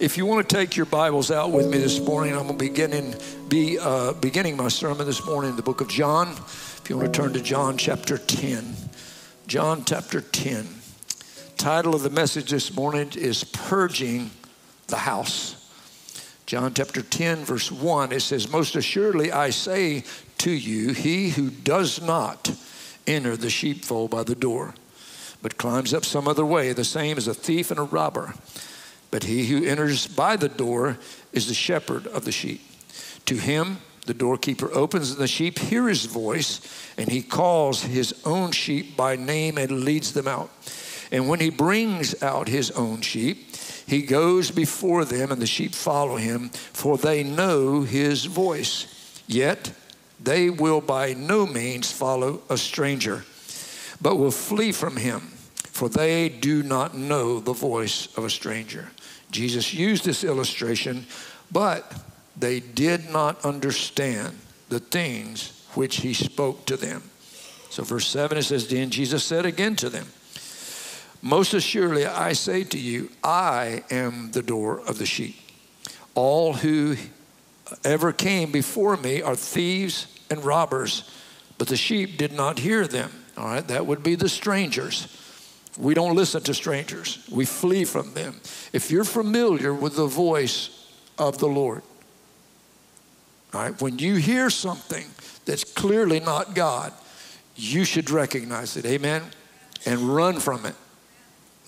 If you want to take your Bibles out with me this morning, I'm going to beginning, be uh, beginning my sermon this morning in the book of John. If you want to turn to John chapter 10. John chapter 10. Title of the message this morning is Purging the House. John chapter 10, verse 1, it says, Most assuredly I say to you, he who does not enter the sheepfold by the door, but climbs up some other way, the same as a thief and a robber. But he who enters by the door is the shepherd of the sheep. To him, the doorkeeper opens, and the sheep hear his voice, and he calls his own sheep by name and leads them out. And when he brings out his own sheep, he goes before them, and the sheep follow him, for they know his voice. Yet they will by no means follow a stranger, but will flee from him, for they do not know the voice of a stranger. Jesus used this illustration, but they did not understand the things which he spoke to them. So, verse 7 it says, Then Jesus said again to them, Most assuredly I say to you, I am the door of the sheep. All who ever came before me are thieves and robbers, but the sheep did not hear them. All right, that would be the strangers. We don't listen to strangers, we flee from them. If you're familiar with the voice of the Lord, all right, when you hear something that's clearly not God, you should recognize it. Amen? And run from it.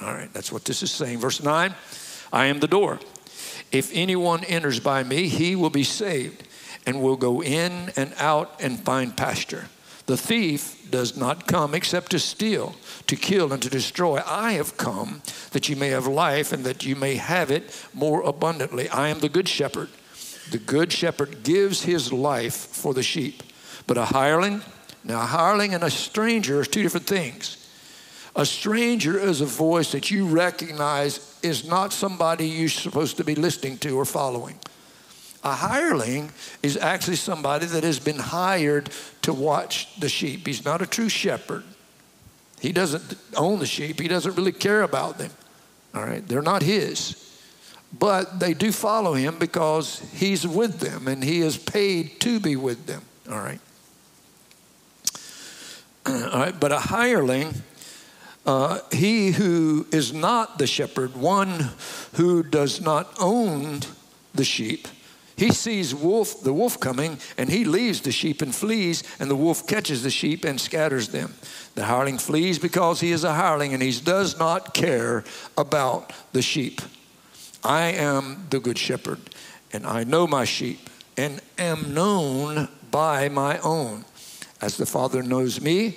All right, that's what this is saying. Verse 9 I am the door. If anyone enters by me, he will be saved and will go in and out and find pasture. The thief does not come except to steal, to kill, and to destroy. I have come that you may have life and that you may have it more abundantly. I am the good shepherd. The good shepherd gives his life for the sheep. But a hireling, now a hireling and a stranger are two different things. A stranger is a voice that you recognize is not somebody you're supposed to be listening to or following. A hireling is actually somebody that has been hired to watch the sheep. He's not a true shepherd. He doesn't own the sheep, he doesn't really care about them. All right, they're not his. But they do follow him because he's with them and he is paid to be with them. All right. All right, but a hireling, uh, he who is not the shepherd, one who does not own the sheep, he sees wolf, the wolf coming, and he leaves the sheep and flees, and the wolf catches the sheep and scatters them. The hireling flees because he is a hireling and he does not care about the sheep. I am the good shepherd, and I know my sheep, and am known by my own. As the Father knows me,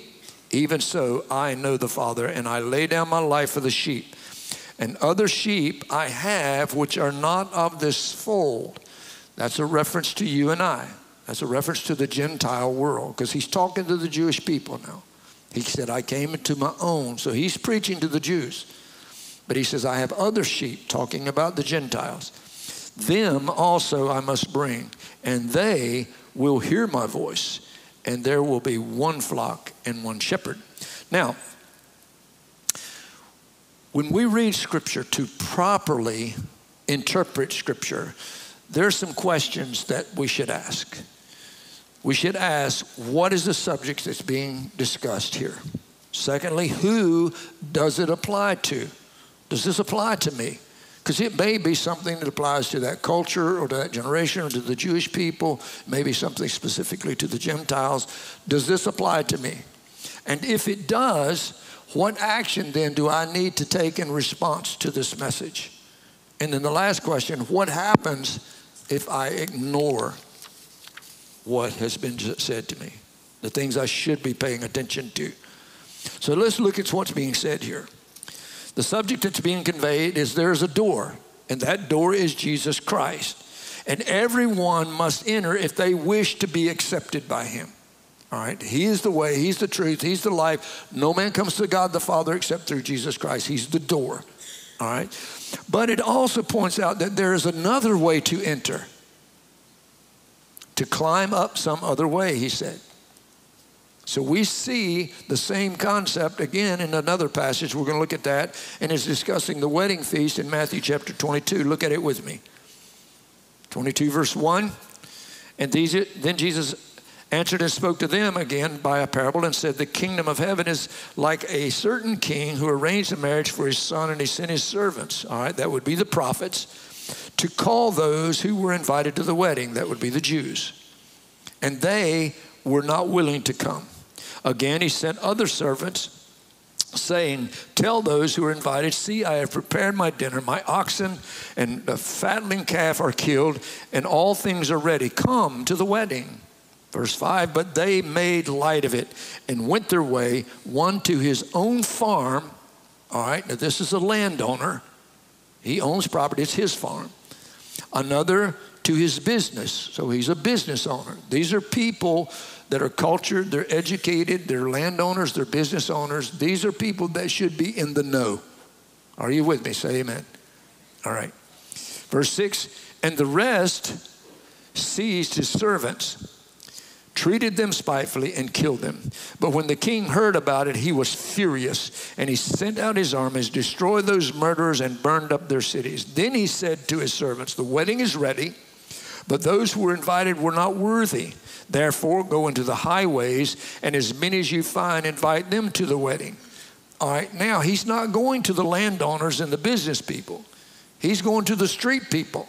even so I know the Father, and I lay down my life for the sheep. And other sheep I have which are not of this fold. That's a reference to you and I. That's a reference to the Gentile world because he's talking to the Jewish people now. He said, I came into my own. So he's preaching to the Jews. But he says, I have other sheep, talking about the Gentiles. Them also I must bring, and they will hear my voice, and there will be one flock and one shepherd. Now, when we read Scripture to properly interpret Scripture, there are some questions that we should ask. We should ask, what is the subject that's being discussed here? Secondly, who does it apply to? Does this apply to me? Because it may be something that applies to that culture or to that generation or to the Jewish people, maybe something specifically to the Gentiles. Does this apply to me? And if it does, what action then do I need to take in response to this message? And then the last question what happens if I ignore what has been said to me, the things I should be paying attention to? So let's look at what's being said here. The subject that's being conveyed is there's a door, and that door is Jesus Christ. And everyone must enter if they wish to be accepted by him. All right, He is the way, He's the truth, He's the life. No man comes to God the Father except through Jesus Christ. He's the door. All right, but it also points out that there is another way to enter, to climb up some other way, he said. So we see the same concept again in another passage. We're going to look at that, and it's discussing the wedding feast in Matthew chapter 22. Look at it with me. 22, verse 1. And these, then Jesus answered and spoke to them again by a parable and said, The kingdom of heaven is like a certain king who arranged a marriage for his son, and he sent his servants, all right, that would be the prophets, to call those who were invited to the wedding, that would be the Jews. And they were not willing to come. Again, he sent other servants saying, Tell those who are invited, see, I have prepared my dinner. My oxen and the fatling calf are killed, and all things are ready. Come to the wedding. Verse 5 But they made light of it and went their way, one to his own farm. All right, now this is a landowner. He owns property, it's his farm. Another to his business. So he's a business owner. These are people that are cultured, they're educated, they're landowners, they're business owners. These are people that should be in the know. Are you with me? Say amen. All right. Verse 6 And the rest seized his servants, treated them spitefully, and killed them. But when the king heard about it, he was furious, and he sent out his armies, destroyed those murderers, and burned up their cities. Then he said to his servants, The wedding is ready, but those who were invited were not worthy. Therefore, go into the highways, and as many as you find, invite them to the wedding. All right, now he's not going to the landowners and the business people, he's going to the street people,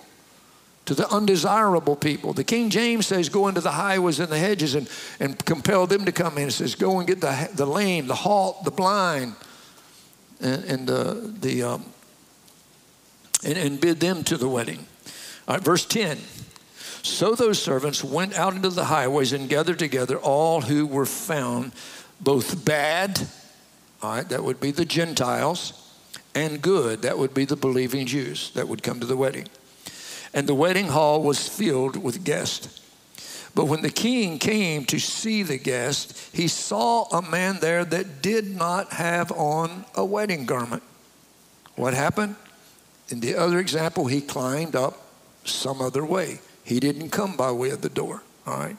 to the undesirable people. The King James says, Go into the highways and the hedges and, and compel them to come in. It says, Go and get the, the lame, the halt, the blind, and, and the, um, and, and bid them to the wedding. All right, verse 10. So those servants went out into the highways and gathered together all who were found, both bad, all right, that would be the Gentiles, and good, that would be the believing Jews that would come to the wedding. And the wedding hall was filled with guests. But when the king came to see the guest, he saw a man there that did not have on a wedding garment. What happened? In the other example, he climbed up some other way. He didn't come by way of the door, all right?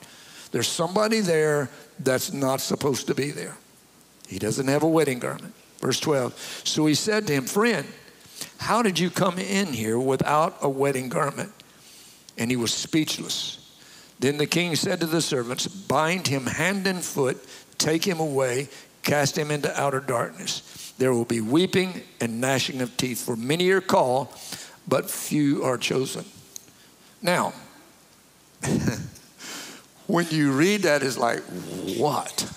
There's somebody there that's not supposed to be there. He doesn't have a wedding garment. Verse 12. So he said to him, Friend, how did you come in here without a wedding garment? And he was speechless. Then the king said to the servants, Bind him hand and foot, take him away, cast him into outer darkness. There will be weeping and gnashing of teeth, for many are called, but few are chosen. Now, when you read that, it's like, what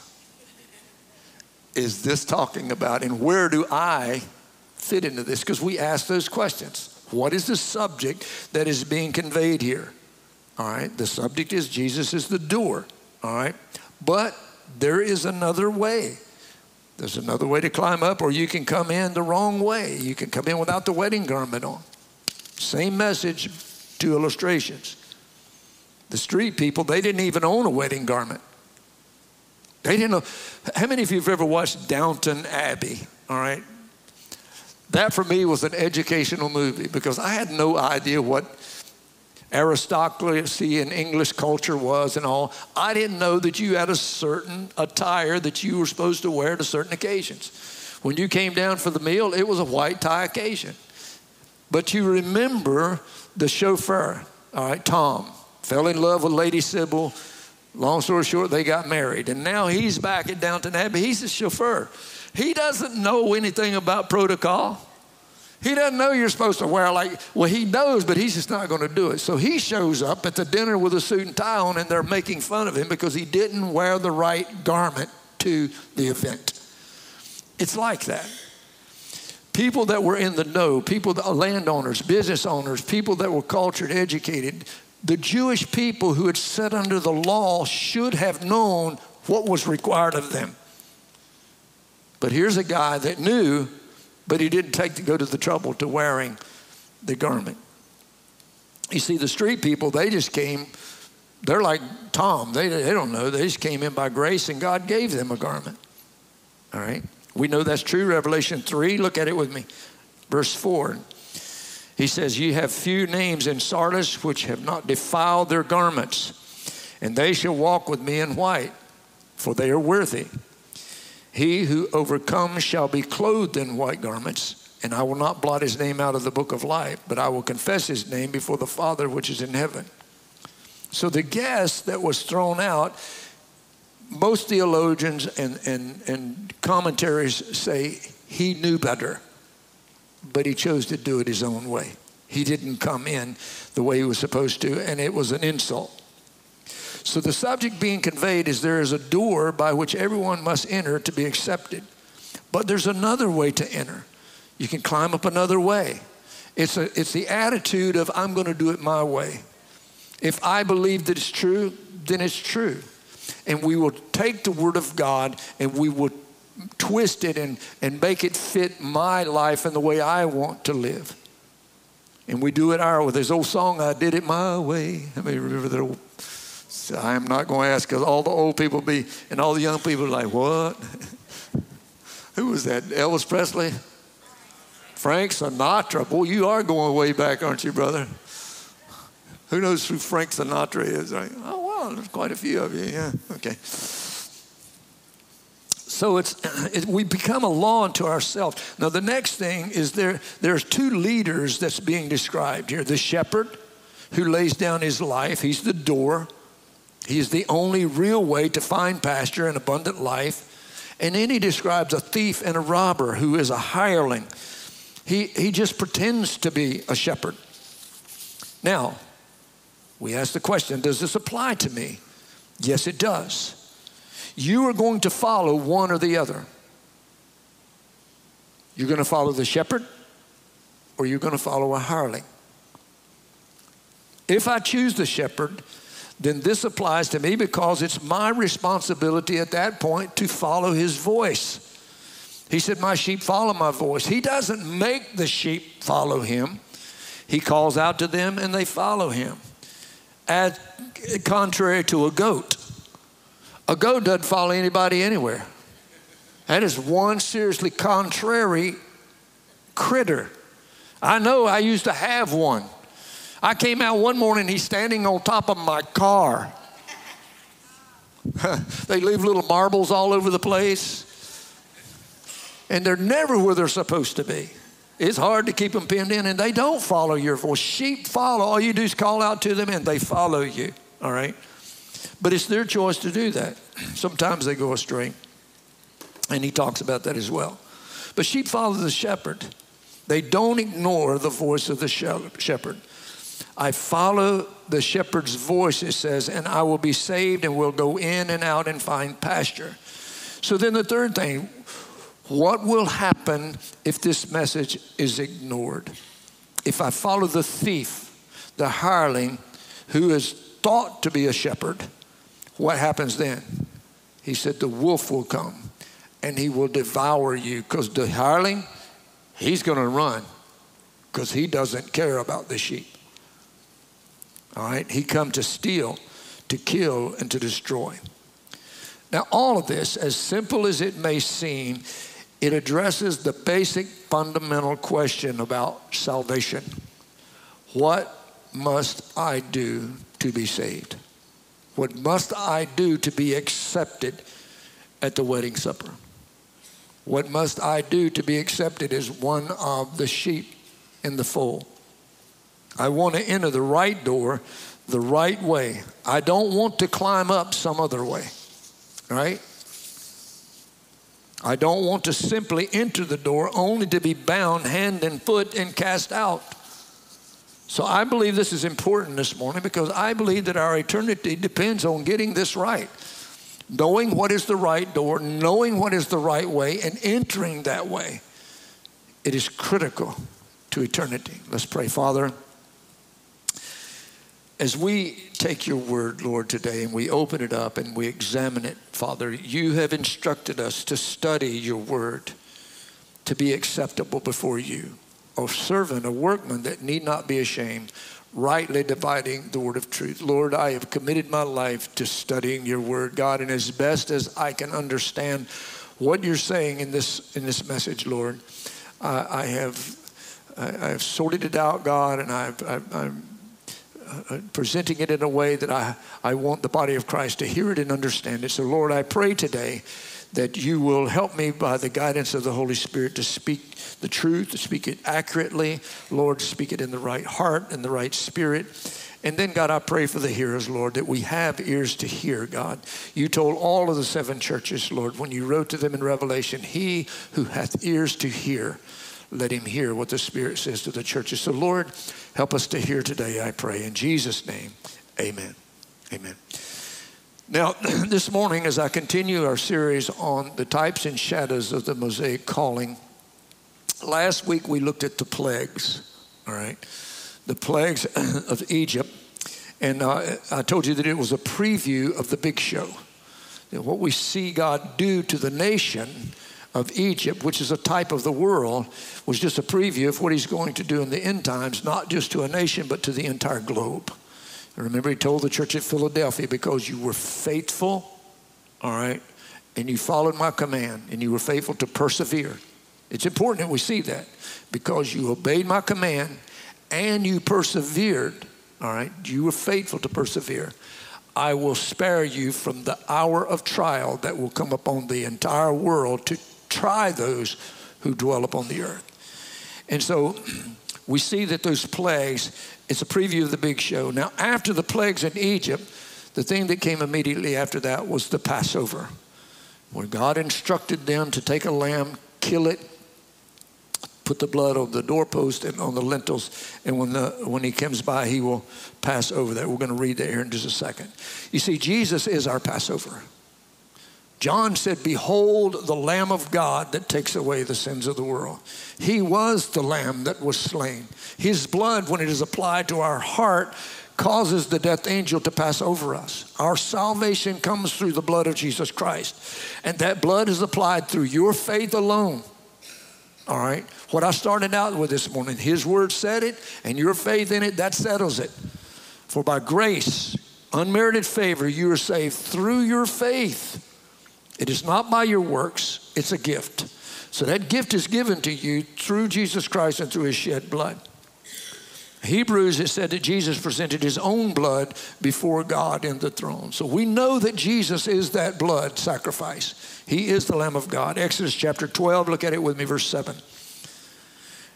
is this talking about? And where do I fit into this? Because we ask those questions. What is the subject that is being conveyed here? All right, the subject is Jesus is the doer. All right, but there is another way. There's another way to climb up, or you can come in the wrong way. You can come in without the wedding garment on. Same message, two illustrations. The street people, they didn't even own a wedding garment. They didn't know. How many of you have ever watched Downton Abbey? All right. That for me was an educational movie because I had no idea what aristocracy and English culture was and all. I didn't know that you had a certain attire that you were supposed to wear to certain occasions. When you came down for the meal, it was a white tie occasion. But you remember the chauffeur, all right, Tom fell in love with Lady Sybil. Long story short, they got married. And now he's back at Downton Abbey. He's the chauffeur. He doesn't know anything about protocol. He doesn't know you're supposed to wear like, well, he knows, but he's just not going to do it. So he shows up at the dinner with a suit and tie on, and they're making fun of him because he didn't wear the right garment to the event. It's like that. People that were in the know, people that landowners, business owners, people that were cultured, educated, the Jewish people who had sat under the law should have known what was required of them. But here's a guy that knew, but he didn't take to go to the trouble to wearing the garment. You see, the street people, they just came, they're like Tom. They, they don't know. They just came in by grace and God gave them a garment. All right? We know that's true. Revelation 3, look at it with me. Verse 4. He says, You have few names in Sardis which have not defiled their garments, and they shall walk with me in white, for they are worthy. He who overcomes shall be clothed in white garments, and I will not blot his name out of the book of life, but I will confess his name before the Father which is in heaven. So the guess that was thrown out, most theologians and, and, and commentaries say he knew better, but he chose to do it his own way. He didn't come in the way he was supposed to, and it was an insult. So the subject being conveyed is there is a door by which everyone must enter to be accepted. But there's another way to enter. You can climb up another way. It's, a, it's the attitude of, I'm going to do it my way. If I believe that it's true, then it's true. And we will take the Word of God and we will twist it and, and make it fit my life and the way I want to live. And we do it our way. There's old song, I did it my way. I mean, remember that old so I am not going to ask because all the old people be, and all the young people are like, what? Who was that? Elvis Presley? Frank Sinatra. Boy, you are going way back, aren't you, brother? Who knows who Frank Sinatra is? Right? Oh, well, there's quite a few of you. Yeah, okay. So it's, it, we become a law unto ourselves. Now, the next thing is there, there's two leaders that's being described here the shepherd who lays down his life, he's the door. He is the only real way to find pasture and abundant life. And then he describes a thief and a robber who is a hireling. He, he just pretends to be a shepherd. Now, we ask the question does this apply to me? Yes, it does. You are going to follow one or the other. You're going to follow the shepherd or you're going to follow a hireling. If I choose the shepherd, then this applies to me because it's my responsibility at that point to follow his voice. He said, My sheep follow my voice. He doesn't make the sheep follow him, he calls out to them and they follow him. As contrary to a goat, a goat doesn't follow anybody anywhere. That is one seriously contrary critter. I know I used to have one. I came out one morning, he's standing on top of my car. they leave little marbles all over the place, and they're never where they're supposed to be. It's hard to keep them pinned in, and they don't follow your voice. Sheep follow. All you do is call out to them, and they follow you. All right? But it's their choice to do that. Sometimes they go astray, and he talks about that as well. But sheep follow the shepherd. They don't ignore the voice of the shepherd. I follow the shepherd's voice, it says, and I will be saved and will go in and out and find pasture. So then the third thing, what will happen if this message is ignored? If I follow the thief, the hireling, who is thought to be a shepherd, what happens then? He said, The wolf will come and he will devour you because the hireling, he's going to run because he doesn't care about the sheep. All right? He come to steal, to kill, and to destroy. Now, all of this, as simple as it may seem, it addresses the basic fundamental question about salvation. What must I do to be saved? What must I do to be accepted at the wedding supper? What must I do to be accepted as one of the sheep in the fold? I want to enter the right door the right way. I don't want to climb up some other way, right? I don't want to simply enter the door only to be bound hand and foot and cast out. So I believe this is important this morning because I believe that our eternity depends on getting this right. Knowing what is the right door, knowing what is the right way, and entering that way. It is critical to eternity. Let's pray, Father as we take your word, Lord, today and we open it up and we examine it, Father, you have instructed us to study your word, to be acceptable before you, a servant, a workman that need not be ashamed, rightly dividing the word of truth. Lord, I have committed my life to studying your word, God, and as best as I can understand what you're saying in this in this message, Lord, I have I, have sorted it out, God, and I've, I've, uh, Uh, presenting it in a way that I, I want the body of Christ to hear it and understand it. So, Lord, I pray today that you will help me by the guidance of the Holy Spirit to speak the truth, to speak it accurately. Lord, speak it in the right heart and the right spirit. And then, God, I pray for the hearers, Lord, that we have ears to hear, God. You told all of the seven churches, Lord, when you wrote to them in Revelation, He who hath ears to hear, let him hear what the Spirit says to the churches. So, Lord, help us to hear today, I pray. In Jesus' name, amen. Amen. Now, this morning, as I continue our series on the types and shadows of the Mosaic calling, last week we looked at the plagues, all right? the plagues of Egypt. And uh, I told you that it was a preview of the big show. You know, what we see God do to the nation of Egypt, which is a type of the world, was just a preview of what he's going to do in the end times, not just to a nation, but to the entire globe. And remember, he told the church at Philadelphia, because you were faithful, all right, and you followed my command, and you were faithful to persevere. It's important that we see that because you obeyed my command and you persevered, all right, you were faithful to persevere, I will spare you from the hour of trial that will come upon the entire world to try those who dwell upon the earth. And so we see that those plagues, it's a preview of the big show. Now, after the plagues in Egypt, the thing that came immediately after that was the Passover, where God instructed them to take a lamb, kill it, put the blood on the doorpost and on the lintels. And when, the, when he comes by, he will pass over that. We're going to read that here in just a second. You see, Jesus is our Passover. John said, Behold the Lamb of God that takes away the sins of the world. He was the Lamb that was slain. His blood, when it is applied to our heart, causes the death angel to pass over us. Our salvation comes through the blood of Jesus Christ. And that blood is applied through your faith alone. All right? What I started out with this morning, His Word said it, and your faith in it, that settles it. For by grace, unmerited favor, you are saved through your faith. It is not by your works, it's a gift. So that gift is given to you through Jesus Christ and through His shed blood. Hebrews, it said that Jesus presented his own blood before God in the throne. So we know that Jesus is that blood sacrifice. He is the Lamb of God. Exodus chapter 12, look at it with me, verse 7.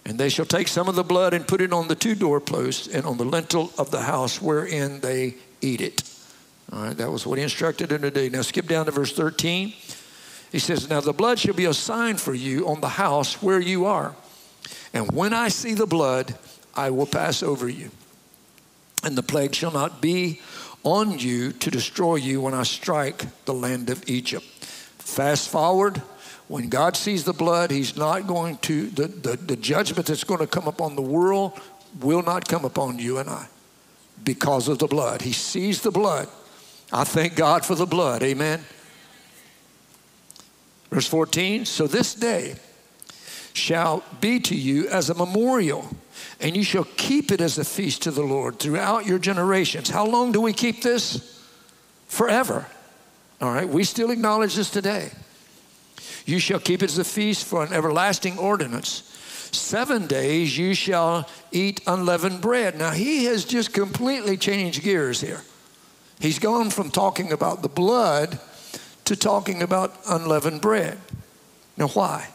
And they shall take some of the blood and put it on the two doorposts and on the lintel of the house wherein they eat it. All right, that was what he instructed them to do. Now skip down to verse 13. He says, Now the blood shall be a sign for you on the house where you are. And when I see the blood, I will pass over you. And the plague shall not be on you to destroy you when I strike the land of Egypt. Fast forward, when God sees the blood, He's not going to, the, the, the judgment that's going to come upon the world will not come upon you and I because of the blood. He sees the blood. I thank God for the blood. Amen. Verse 14 So this day shall be to you as a memorial and you shall keep it as a feast to the Lord throughout your generations. How long do we keep this? Forever. All right, we still acknowledge this today. You shall keep it as a feast for an everlasting ordinance. Seven days you shall eat unleavened bread. Now, he has just completely changed gears here. He's gone from talking about the blood to talking about unleavened bread. Now, why?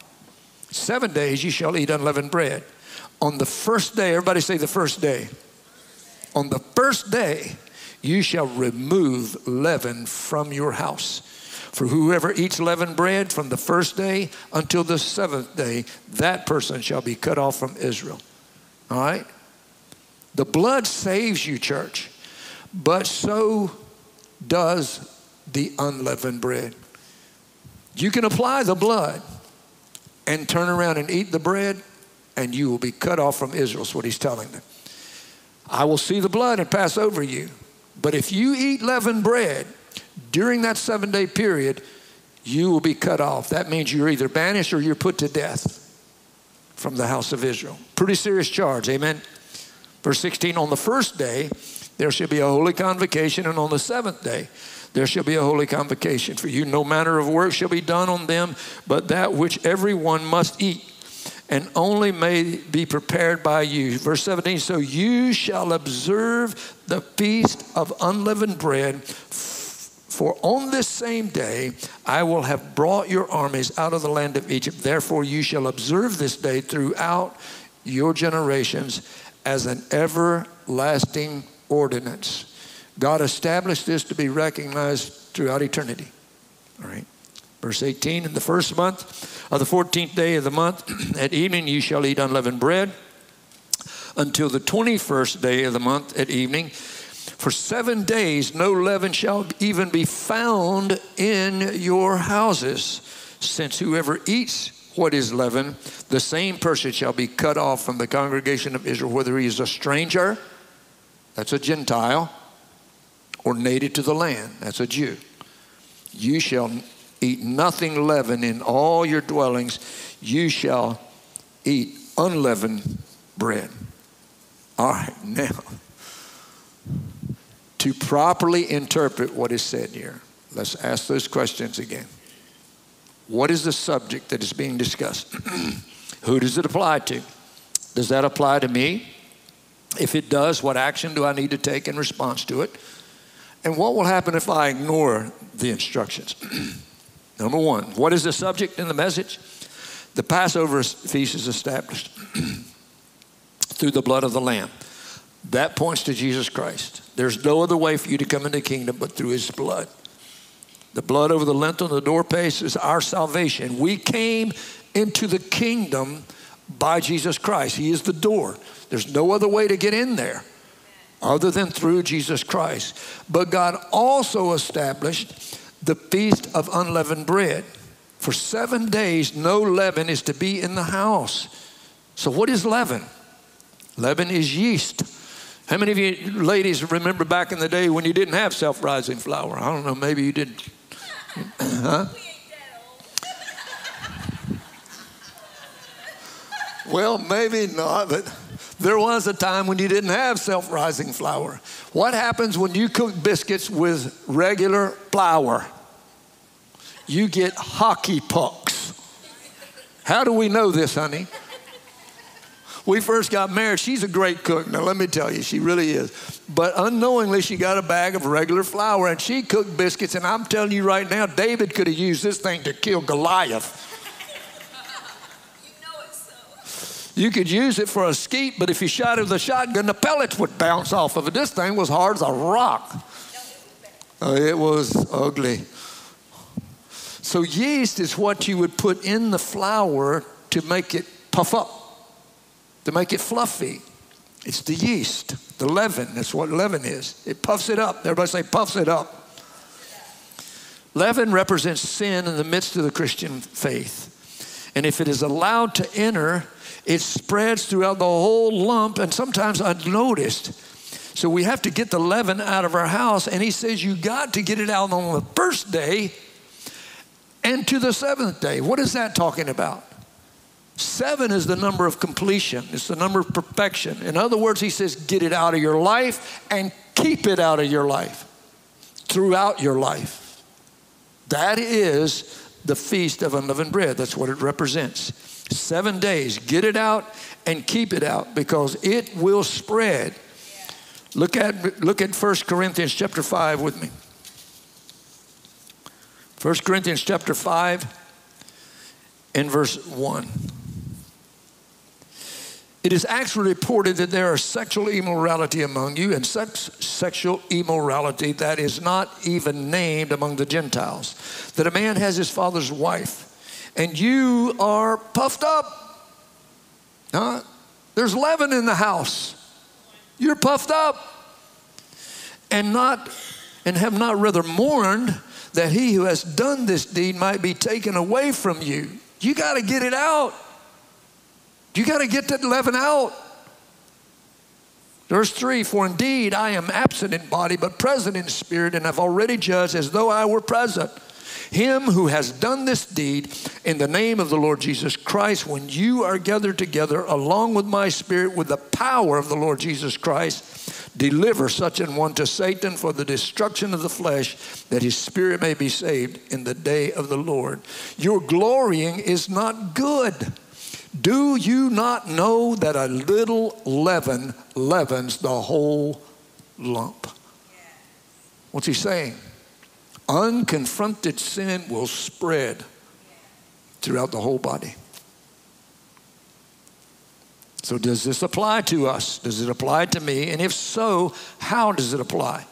Seven days you shall eat unleavened bread. On the first day, everybody say the first day. On the first day, you shall remove leaven from your house. For whoever eats leavened bread from the first day until the seventh day, that person shall be cut off from Israel. All right? The blood saves you, church, but so does the unleavened bread. You can apply the blood and turn around and eat the bread, and you will be cut off from Israel, is what he's telling them. I will see the blood and pass over you. But if you eat leavened bread during that seven day period, you will be cut off. That means you're either banished or you're put to death from the house of Israel. Pretty serious charge, amen? Verse 16 On the first day, there shall be a holy convocation, and on the seventh day, there shall be a holy convocation for you. No manner of work shall be done on them, but that which every one must eat. and only may be prepared by you. Verse 17 So you shall observe the feast of unleavened bread. For on this same day I will have brought your armies out of the land of Egypt. Therefore, you shall observe this day throughout your generations as an everlasting ordinance. God established this to be recognized throughout eternity. All right. Verse 18 In the first month of the 14th day of the month, at evening you shall eat unleavened bread until the 21st day of the month at evening. For seven days no leaven shall even be found in your houses, since whoever eats what is leaven, the same person shall be cut off from the congregation of Israel, whether he is a stranger, that's a Gentile, or native to the land, that's a Jew. You shall eat nothing leavened in all your dwellings. You shall eat unleavened bread. All right, now, to properly interpret what is said here, let's ask those questions again. What is the subject that is being discussed? Who does it apply to? Does that apply to me? If it does, what action do I need to take in response to it? And what will happen if I ignore the instructions? Number one, what is the subject in the message? The Passover feast is established through the blood of the Lamb. That points to Jesus Christ. There's no other way for you to come into the kingdom but through his blood. The blood over the lintel and the doorpost is our salvation. We came into the kingdom by Jesus Christ. He is the door. There's no other way to get in there other than through Jesus Christ. But God also established the feast of unleavened bread. For seven days, no leaven is to be in the house. So, what is leaven? Leaven is yeast. How many of you ladies remember back in the day when you didn't have self rising flour? I don't know, maybe you did. huh? Well, maybe not, but there was a time when you didn't have self rising flour. What happens when you cook biscuits with regular flour? You get hockey pucks. How do we know this, honey? We first got married. She's a great cook. Now, let me tell you, she really is. But unknowingly, she got a bag of regular flour and she cooked biscuits. And I'm telling you right now, David could have used this thing to kill Goliath. You could use it for a skeet, but if you shot it with a shotgun, the pellets would bounce off of it. This thing was hard as a rock. Oh, it was ugly. So, yeast is what you would put in the flour to make it puff up, to make it fluffy. It's the yeast, the leaven. That's what leaven is. It puffs it up. Everybody say, puffs it up. Leaven represents sin in the midst of the Christian faith. And if it is allowed to enter, it spreads throughout the whole lump and sometimes unnoticed. So we have to get the leaven out of our house. And he says, You got to get it out on the first day and to the seventh day. What is that talking about? Seven is the number of completion, it's the number of perfection. In other words, he says, Get it out of your life and keep it out of your life throughout your life. That is the feast of unleavened bread. That's what it represents. Seven days. Get it out and keep it out because it will spread. Look at look at 1 Corinthians chapter 5 with me. 1 Corinthians chapter 5 and verse 1. It is actually reported that there are sexual immorality among you, and sex, sexual immorality that is not even named among the Gentiles. That a man has his father's wife and you are puffed up. Huh? There's leaven in the house. You're puffed up. And not and have not rather mourned that he who has done this deed might be taken away from you. You got to get it out. You got to get that leaven out. Verse 3 For indeed I am absent in body, but present in spirit, and have already judged as though I were present him who has done this deed in the name of the Lord Jesus Christ, when you are gathered together along with my spirit with the power of the Lord Jesus Christ, deliver such an one to Satan for the destruction of the flesh, that his spirit may be saved in the day of the Lord. Your glorying is not good. Do you not know that a little leaven leavens the whole lump? What's he saying? Unconfronted sin will spread throughout the whole body. So, does this apply to us? Does it apply to me? And if so, how does it apply?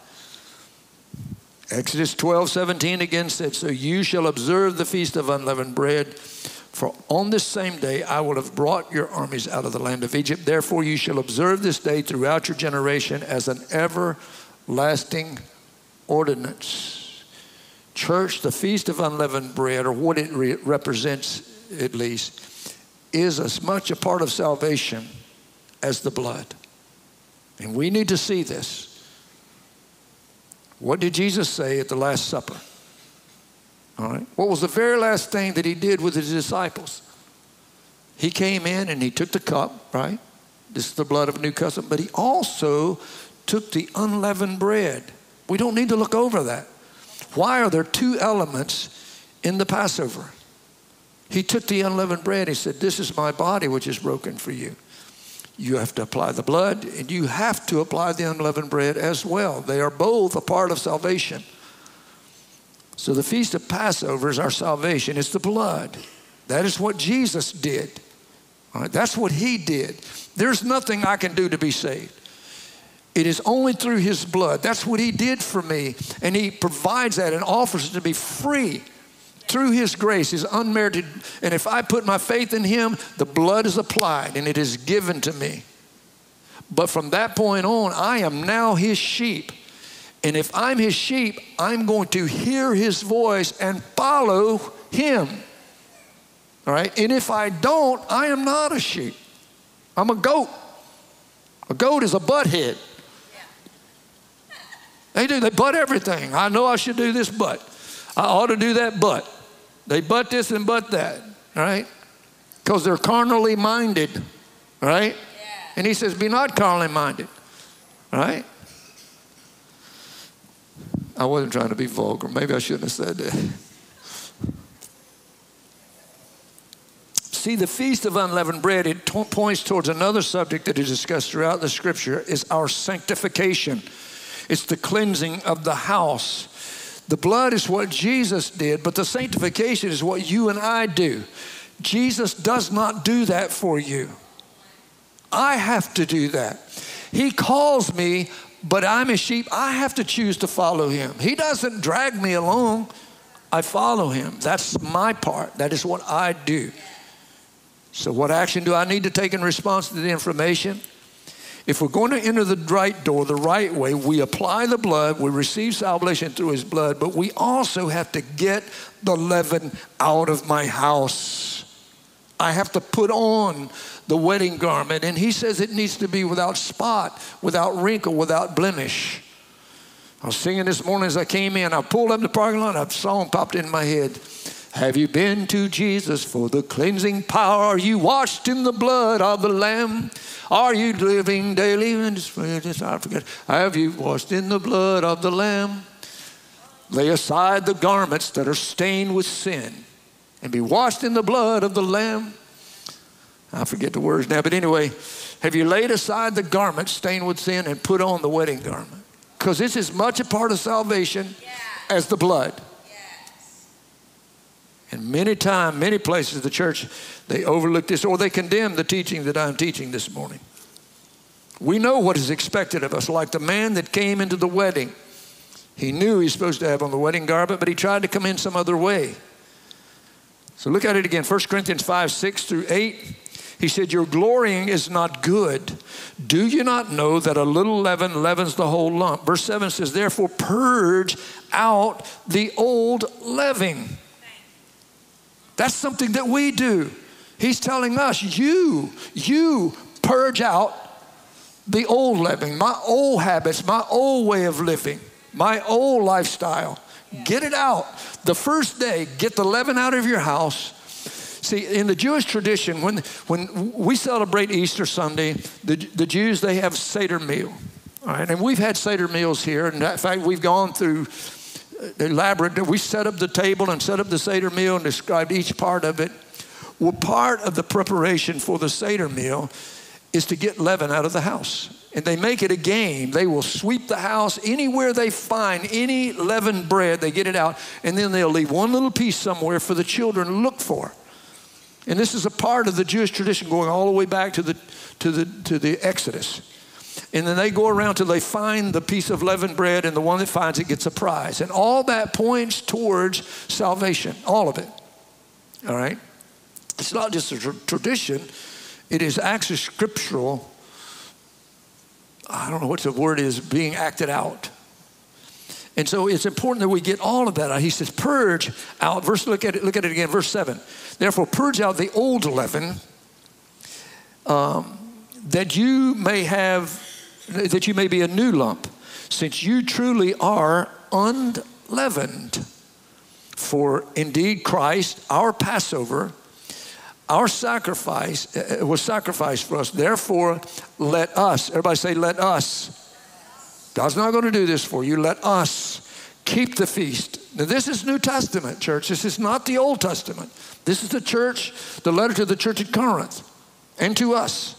Exodus 12, 17 again said, So you shall observe the feast of unleavened bread. For on this same day I will have brought your armies out of the land of Egypt. Therefore you shall observe this day throughout your generation as an everlasting ordinance. Church, the feast of unleavened bread, or what it re- represents at least, is as much a part of salvation as the blood. And we need to see this. What did Jesus say at the Last Supper? All right. What was the very last thing that he did with his disciples? He came in and he took the cup, right? This is the blood of a new covenant, but he also took the unleavened bread. We don't need to look over that. Why are there two elements in the Passover? He took the unleavened bread. He said, This is my body, which is broken for you. You have to apply the blood, and you have to apply the unleavened bread as well. They are both a part of salvation. So the feast of Passover is our salvation. It's the blood. That is what Jesus did. that's what he did. There's nothing I can do to be saved. It is only through his blood. That's what he did for me. And he provides that and offers it to be free through his grace, his unmerited. And if I put my faith in him, the blood is applied and it is given to me. But from that point on, I am now his sheep. And if I'm his sheep, I'm going to hear his voice and follow him. All right? And if I don't, I am not a sheep. I'm a goat. A goat is a butthead. They do, they butt everything. I know I should do this, but I ought to do that, but. They butt this and butt that, right? Because they're carnally minded, right? Yeah. And he says, Be not carnally minded, right? I wasn't trying to be vulgar. Maybe I shouldn't have said that. See, the Feast of Unleavened Bread, it t- points towards another subject that is discussed throughout the scripture, is our sanctification. It's the cleansing of the house. The blood is what Jesus did, but the sanctification is what you and I do. Jesus does not do that for you. I have to do that. He calls me, but I'm a sheep. I have to choose to follow him. He doesn't drag me along. I follow him. That's my part. That is what I do. So, what action do I need to take in response to the information? If we're going to enter the right door, the right way, we apply the blood, we receive salvation through his blood, but we also have to get the leaven out of my house. I have to put on the wedding garment, and he says it needs to be without spot, without wrinkle, without blemish. I was singing this morning as I came in. I pulled up the parking lot, a song popped in my head. Have you been to Jesus for the cleansing power? Are you washed in the blood of the Lamb? Are you living daily in this? I forget. Have you washed in the blood of the Lamb? Lay aside the garments that are stained with sin and be washed in the blood of the Lamb. I forget the words now, but anyway, have you laid aside the garments stained with sin and put on the wedding garment? Because this is much a part of salvation yeah. as the blood. And many times, many places, the church, they overlook this or they condemn the teaching that I'm teaching this morning. We know what is expected of us, like the man that came into the wedding. He knew he was supposed to have on the wedding garment, but he tried to come in some other way. So look at it again 1 Corinthians 5 6 through 8. He said, Your glorying is not good. Do you not know that a little leaven leavens the whole lump? Verse 7 says, Therefore, purge out the old leaven that's something that we do. He's telling us, you, you purge out the old living, my old habits, my old way of living, my old lifestyle. Get it out. The first day, get the leaven out of your house. See, in the Jewish tradition, when, when we celebrate Easter Sunday, the, the Jews, they have Seder meal. All right, and we've had Seder meals here. And in fact, we've gone through elaborate. We set up the table and set up the Seder meal and described each part of it. Well, part of the preparation for the Seder meal is to get leaven out of the house. And they make it a game. They will sweep the house anywhere they find any leavened bread, they get it out, and then they'll leave one little piece somewhere for the children to look for. And this is a part of the Jewish tradition going all the way back to the, to the, to the Exodus. And then they go around till they find the piece of leavened bread, and the one that finds it gets a prize. And all that points towards salvation, all of it. All right? It's not just a tradition, it is actually scriptural. I don't know what the word is, being acted out. And so it's important that we get all of that out. He says, purge out. Verse, look at it, look at it again, verse 7. Therefore, purge out the old leaven, um, that you may have, that you may be a new lump, since you truly are unleavened. For indeed, Christ, our Passover, our sacrifice uh, uh, was sacrificed for us. Therefore, let us, everybody say, let us. God's not going to do this for you. Let us keep the feast. Now, this is New Testament, church. This is not the Old Testament. This is the church, the letter to the church at Corinth and to us.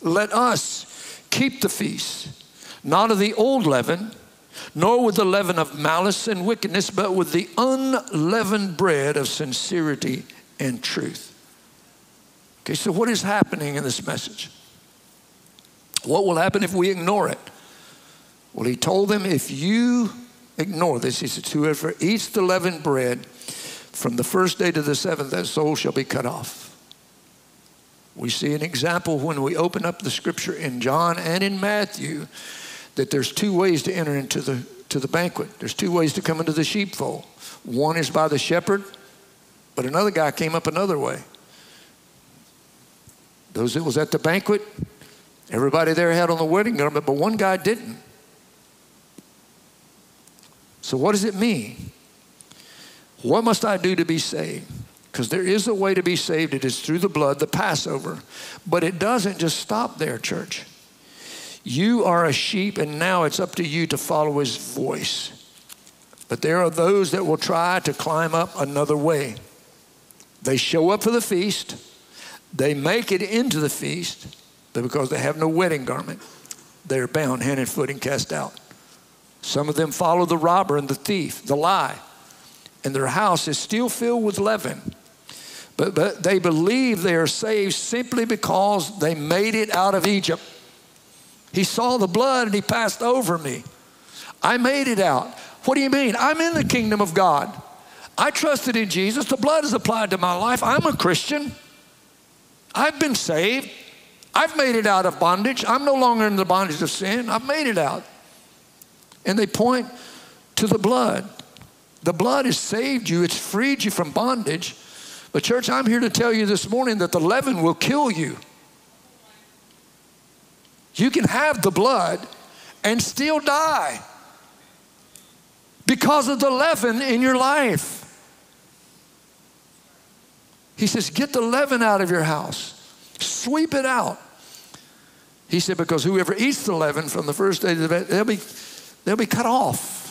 Let us keep the feast, not of the old leaven, nor with the leaven of malice and wickedness, but with the unleavened bread of sincerity and truth. Okay, so what is happening in this message? What will happen if we ignore it? Well, he told them, if you ignore this, he says, whoever eats the leavened bread from the first day to the seventh, that soul shall be cut off. We see an example when we open up the scripture in John and in Matthew that there's two ways to enter into the, to the banquet. There's two ways to come into the sheepfold. One is by the shepherd, but another guy came up another way. Those that was at the banquet, everybody there had on the wedding garment, but one guy didn't. So what does it mean? What must I do to be saved? Because there is a way to be saved. It is through the blood, the Passover. But it doesn't just stop there, church. You are a sheep, and now it's up to you to follow his voice. But there are those that will try to climb up another way. They show up for the feast, they make it into the feast, but because they have no wedding garment, they're bound hand and foot and cast out. Some of them follow the robber and the thief, the lie, and their house is still filled with leaven. But, but they believe they are saved simply because they made it out of Egypt. He saw the blood and he passed over me. I made it out. What do you mean? I'm in the kingdom of God. I trusted in Jesus. The blood is applied to my life. I'm a Christian. I've been saved. I've made it out of bondage. I'm no longer in the bondage of sin. I've made it out. And they point to the blood. The blood has saved you, it's freed you from bondage. But, church, I'm here to tell you this morning that the leaven will kill you. You can have the blood and still die because of the leaven in your life. He says, Get the leaven out of your house, sweep it out. He said, Because whoever eats the leaven from the first day the they'll be, they'll be cut off.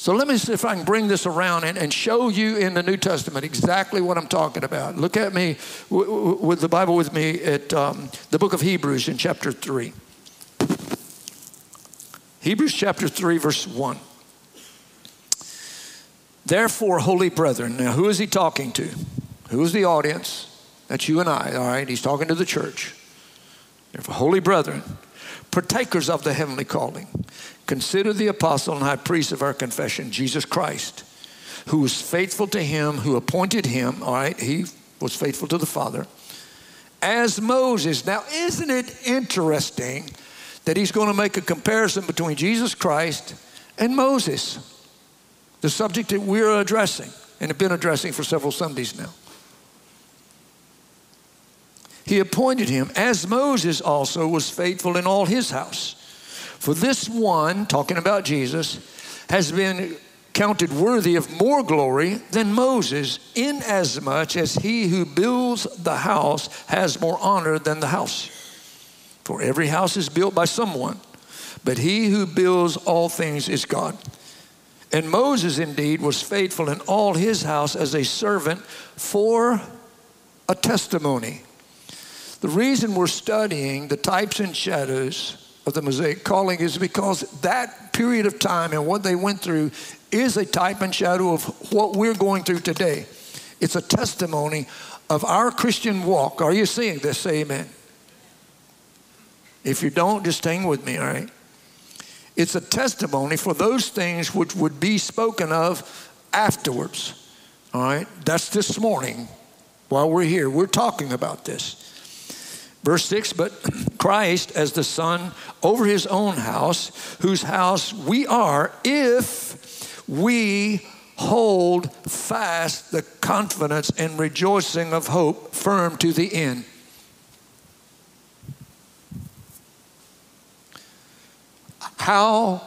So let me see if I can bring this around and, and show you in the New Testament exactly what I'm talking about. Look at me with the Bible with me at um, the book of Hebrews in chapter 3. Hebrews chapter 3, verse 1. Therefore, holy brethren, now who is he talking to? Who is the audience? That's you and I, all right? He's talking to the church. Therefore, holy brethren, partakers of the heavenly calling, consider the apostle and high priest of our confession, Jesus Christ, who was faithful to him, who appointed him, all right? He was faithful to the Father, as Moses. Now, isn't it interesting that he's going to make a comparison between Jesus Christ and Moses, the subject that we're addressing and have been addressing for several Sundays now? he appointed him, as Moses also was faithful in all his house. For this one, talking about Jesus, has been counted worthy of more glory than Moses, inasmuch as he who builds the house has more honor than the house. For every house is built by someone, but he who builds all things is God. And Moses indeed was faithful in all his house as a servant for a testimony. The reason we're studying the types and shadows of the Mosaic calling is because that period of time and what they went through is a type and shadow of what we're going through today. It's a testimony of our Christian walk. Are you seeing this? Say amen. If you don't, just hang with me, all right? It's a testimony for those things which would be spoken of afterwards. All right? That's this morning while we're here. We're talking about this. Verse 6 But Christ, as the Son over his own house, whose house we are, if we hold fast the confidence and rejoicing of hope firm to the end. How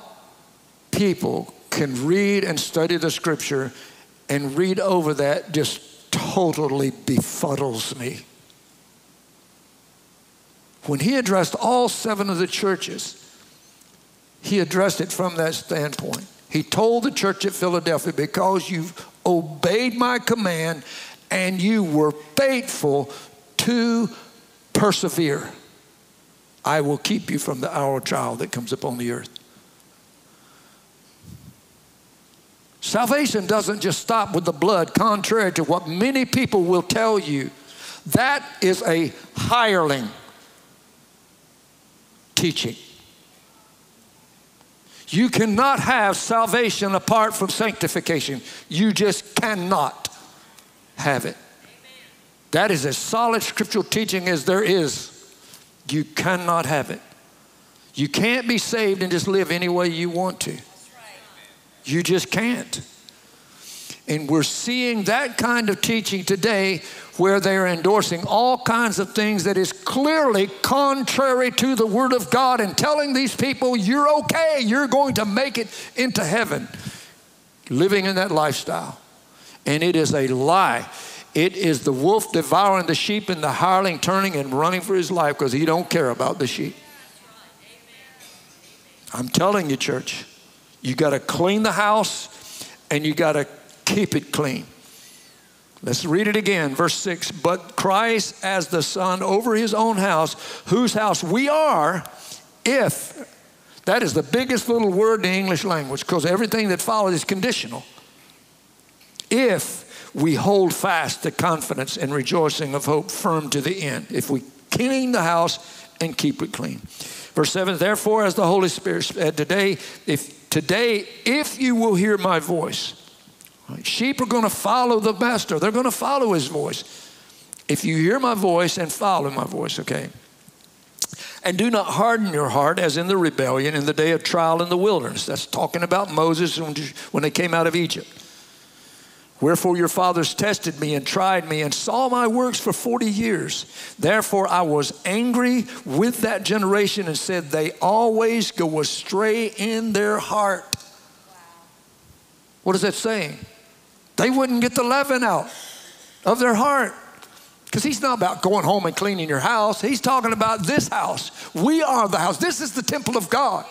people can read and study the scripture and read over that just totally befuddles me. When he addressed all seven of the churches, he addressed it from that standpoint. He told the church at Philadelphia, because you've obeyed my command and you were faithful to persevere, I will keep you from the hour of trial that comes upon the earth. Salvation doesn't just stop with the blood, contrary to what many people will tell you. That is a hireling teaching. You cannot have salvation apart from sanctification. You just cannot have it. That is as solid scriptural teaching as there is. You cannot have it. You can't be saved and just live any way you want to. You just can't. And we're seeing that kind of teaching today where they're endorsing all kinds of things that is clearly contrary to the Word of God and telling these people, you're okay, you're going to make it into heaven, living in that lifestyle. And it is a lie. It is the wolf devouring the sheep and the hireling turning and running for his life because he don't care about the sheep. I'm telling you, church, you got to clean the house and you got to keep it clean. Let's read it again, verse 6. But Christ as the Son over his own house, whose house we are, if, that is the biggest little word in the English language because everything that follows is conditional. If we hold fast the confidence and rejoicing of hope firm to the end, if we clean the house and keep it clean. Verse 7 Therefore, as the Holy Spirit said today, if today, if you will hear my voice, Sheep are going to follow the master, they're going to follow his voice. If you hear my voice and follow my voice, okay? And do not harden your heart as in the rebellion in the day of trial in the wilderness. That's talking about Moses when they came out of Egypt. Wherefore your fathers tested me and tried me and saw my works for 40 years. Therefore I was angry with that generation and said, They always go astray in their heart. What is that saying? They wouldn't get the leaven out of their heart. Because he's not about going home and cleaning your house. He's talking about this house. We are the house. This is the temple of God.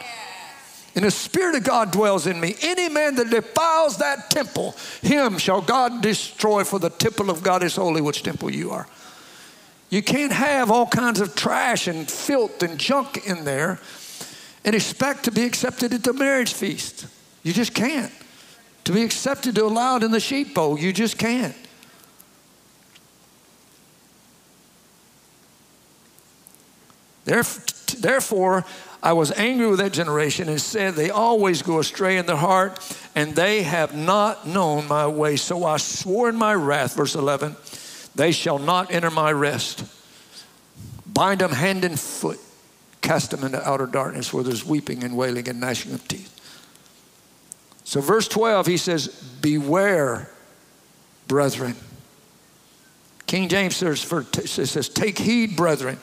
And the Spirit of God dwells in me. Any man that defiles that temple, him shall God destroy, for the temple of God is holy, which temple you are. You can't have all kinds of trash and filth and junk in there and expect to be accepted at the marriage feast. You just can't to be accepted to allowed in the sheepfold. You just can't. Therefore, I was angry with that generation and said, They always go astray in their heart, and they have not known my way. So I swore in my wrath, verse 11, they shall not enter my rest. Bind them hand and foot, cast them into outer darkness where there's weeping and wailing and gnashing of teeth. So, verse 12, he says, Beware, brethren. King James says, for, says, Take heed, brethren.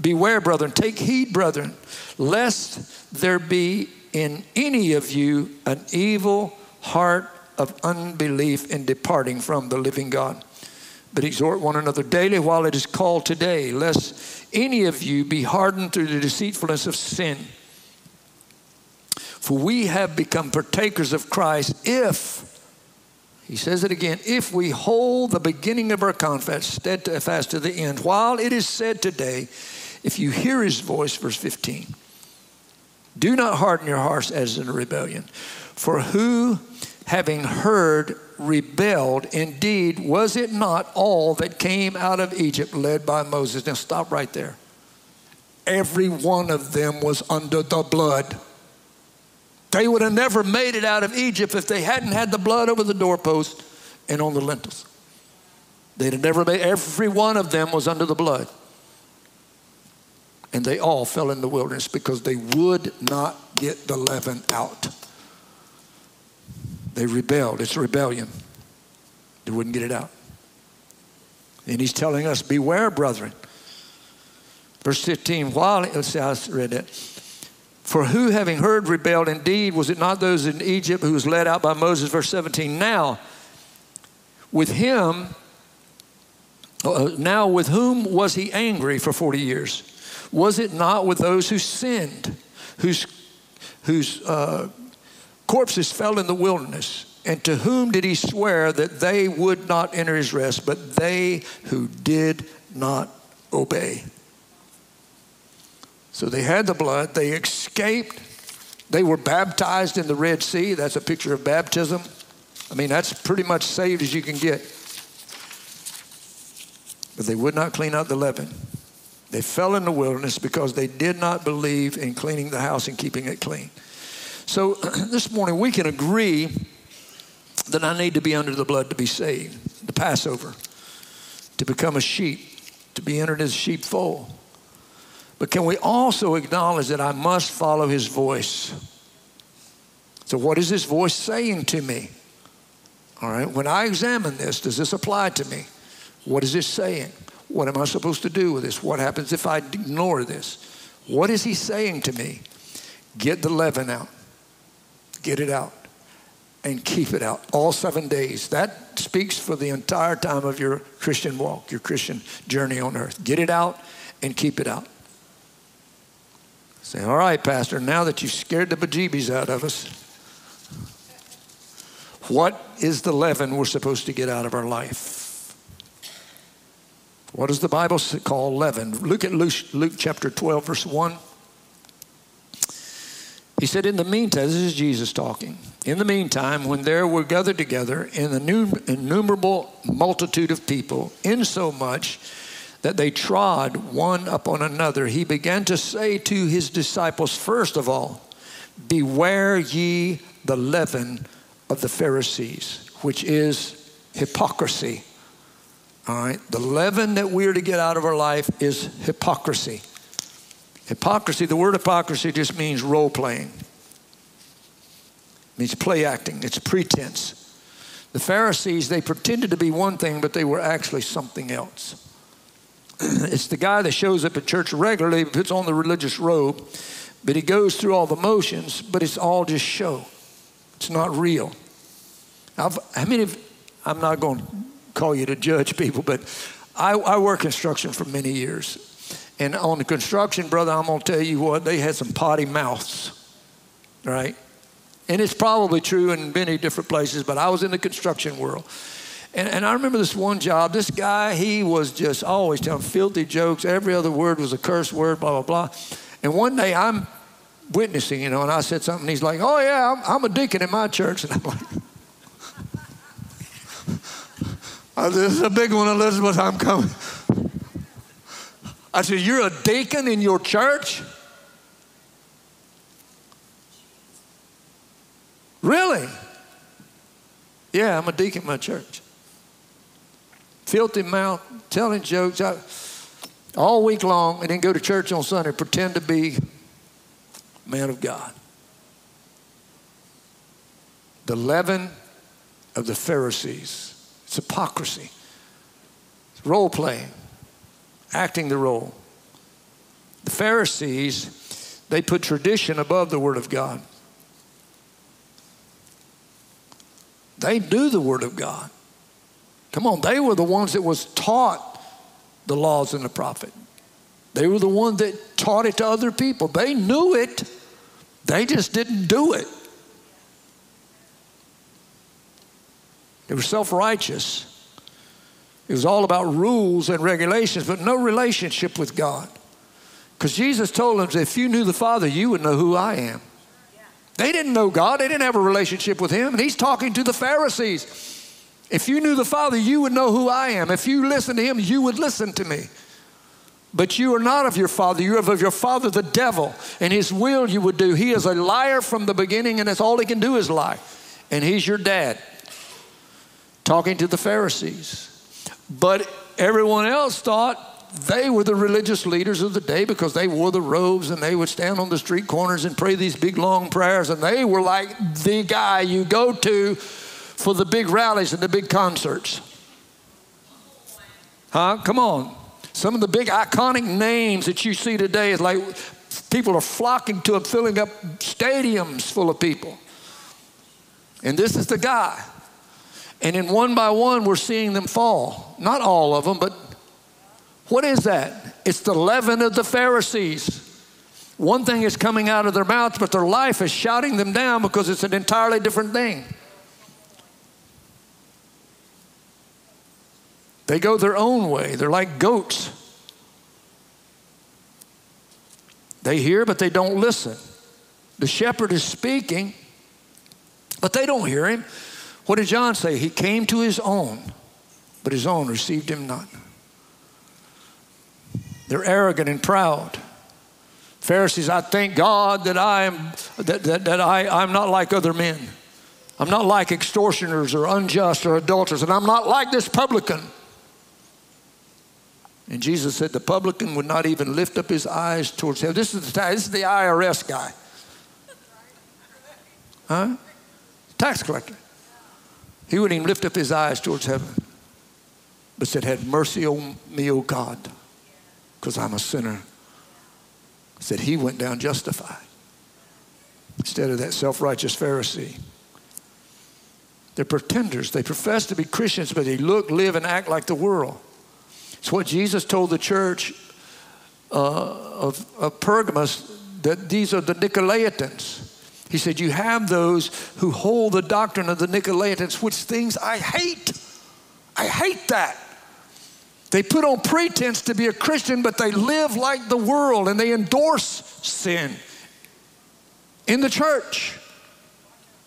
Beware, brethren. Take heed, brethren, lest there be in any of you an evil heart of unbelief in departing from the living God. But exhort one another daily while it is called today, lest any of you be hardened through the deceitfulness of sin. For we have become partakers of Christ if, He says it again if we hold the beginning of our confidence steadfast to the end, while it is said today, if you hear his voice, verse 15, do not harden your hearts as in a rebellion. For who, having heard, rebelled, indeed, was it not all that came out of Egypt led by Moses? Now stop right there. Every one of them was under the blood. They would have never made it out of Egypt if they hadn't had the blood over the doorpost and on the lintels. They'd have never made, every one of them was under the blood. And they all fell in the wilderness because they would not get the leaven out. They rebelled. It's rebellion. They wouldn't get it out. And he's telling us, beware, brethren. Verse 15, while, let's see, I read that. For who, having heard, rebelled indeed? Was it not those in Egypt who was led out by Moses? Verse 17. Now, with him, uh, now with whom was he angry for 40 years? Was it not with those who sinned, whose, whose uh, corpses fell in the wilderness? And to whom did he swear that they would not enter his rest, but they who did not obey? So they had the blood, they escaped, they were baptized in the Red Sea. That's a picture of baptism. I mean, that's pretty much saved as you can get. But they would not clean out the leaven. They fell in the wilderness because they did not believe in cleaning the house and keeping it clean. So this morning we can agree that I need to be under the blood to be saved, the Passover, to become a sheep, to be entered as a sheepfold. But can we also acknowledge that I must follow his voice? So, what is his voice saying to me? All right, when I examine this, does this apply to me? What is this saying? What am I supposed to do with this? What happens if I ignore this? What is he saying to me? Get the leaven out, get it out, and keep it out all seven days. That speaks for the entire time of your Christian walk, your Christian journey on earth. Get it out and keep it out. Say, all right, Pastor, now that you've scared the bejeebies out of us, what is the leaven we're supposed to get out of our life? What does the Bible call leaven? Look at Luke, Luke chapter 12, verse 1. He said, In the meantime, this is Jesus talking. In the meantime, when there were gathered together an innumerable multitude of people, insomuch that they trod one upon another, he began to say to his disciples, first of all, Beware ye the leaven of the Pharisees, which is hypocrisy. All right? The leaven that we're to get out of our life is hypocrisy. Hypocrisy, the word hypocrisy just means role playing. It means play acting, it's pretense. The Pharisees, they pretended to be one thing, but they were actually something else. it's the guy that shows up at church regularly, puts on the religious robe, but he goes through all the motions, but it's all just show. It's not real. I've, I mean, if, I'm not going to call you to judge people, but I, I worked construction for many years. And on the construction, brother, I'm going to tell you what, they had some potty mouths, right? And it's probably true in many different places, but I was in the construction world. And, and I remember this one job, this guy, he was just always telling filthy jokes. Every other word was a curse word, blah, blah, blah. And one day I'm witnessing, you know, and I said something. He's like, oh, yeah, I'm, I'm a deacon in my church. And I'm like, this is a big one, Elizabeth, I'm coming. I said, you're a deacon in your church? Really? Yeah, I'm a deacon in my church filthy mouth, telling jokes I, all week long, and then go to church on Sunday, pretend to be man of God. The leaven of the Pharisees. It's hypocrisy. It's role playing, acting the role. The Pharisees, they put tradition above the Word of God. They knew the Word of God. Come on, they were the ones that was taught the laws and the prophet. They were the ones that taught it to other people. They knew it. They just didn't do it. They were self righteous. It was all about rules and regulations, but no relationship with God. Because Jesus told them, if you knew the Father, you would know who I am. They didn't know God, they didn't have a relationship with Him. And He's talking to the Pharisees. If you knew the Father, you would know who I am. If you listen to Him, you would listen to me. But you are not of your father. You are of your father, the devil, and his will you would do. He is a liar from the beginning, and that's all he can do is lie. And he's your dad. Talking to the Pharisees. But everyone else thought they were the religious leaders of the day because they wore the robes and they would stand on the street corners and pray these big long prayers. And they were like the guy you go to for the big rallies and the big concerts. Huh? Come on. Some of the big iconic names that you see today is like people are flocking to them, filling up stadiums full of people. And this is the guy. And in one by one, we're seeing them fall. Not all of them, but what is that? It's the leaven of the Pharisees. One thing is coming out of their mouths, but their life is shouting them down because it's an entirely different thing. They go their own way. They're like goats. They hear, but they don't listen. The shepherd is speaking, but they don't hear him. What did John say? He came to his own, but his own received him not. They're arrogant and proud. Pharisees, I thank God that I am that, that, that I, I'm not like other men. I'm not like extortioners or unjust or adulterers, and I'm not like this publican. And Jesus said the publican would not even lift up his eyes towards heaven. This is the, this is the IRS guy. Huh? Tax collector. He wouldn't even lift up his eyes towards heaven, but said, Have mercy on me, O God, because I'm a sinner. Said he went down justified instead of that self righteous Pharisee. They're pretenders. They profess to be Christians, but they look, live, and act like the world. It's what Jesus told the church uh, of, of Pergamos that these are the Nicolaitans. He said, You have those who hold the doctrine of the Nicolaitans, which things I hate. I hate that. They put on pretense to be a Christian, but they live like the world and they endorse sin in the church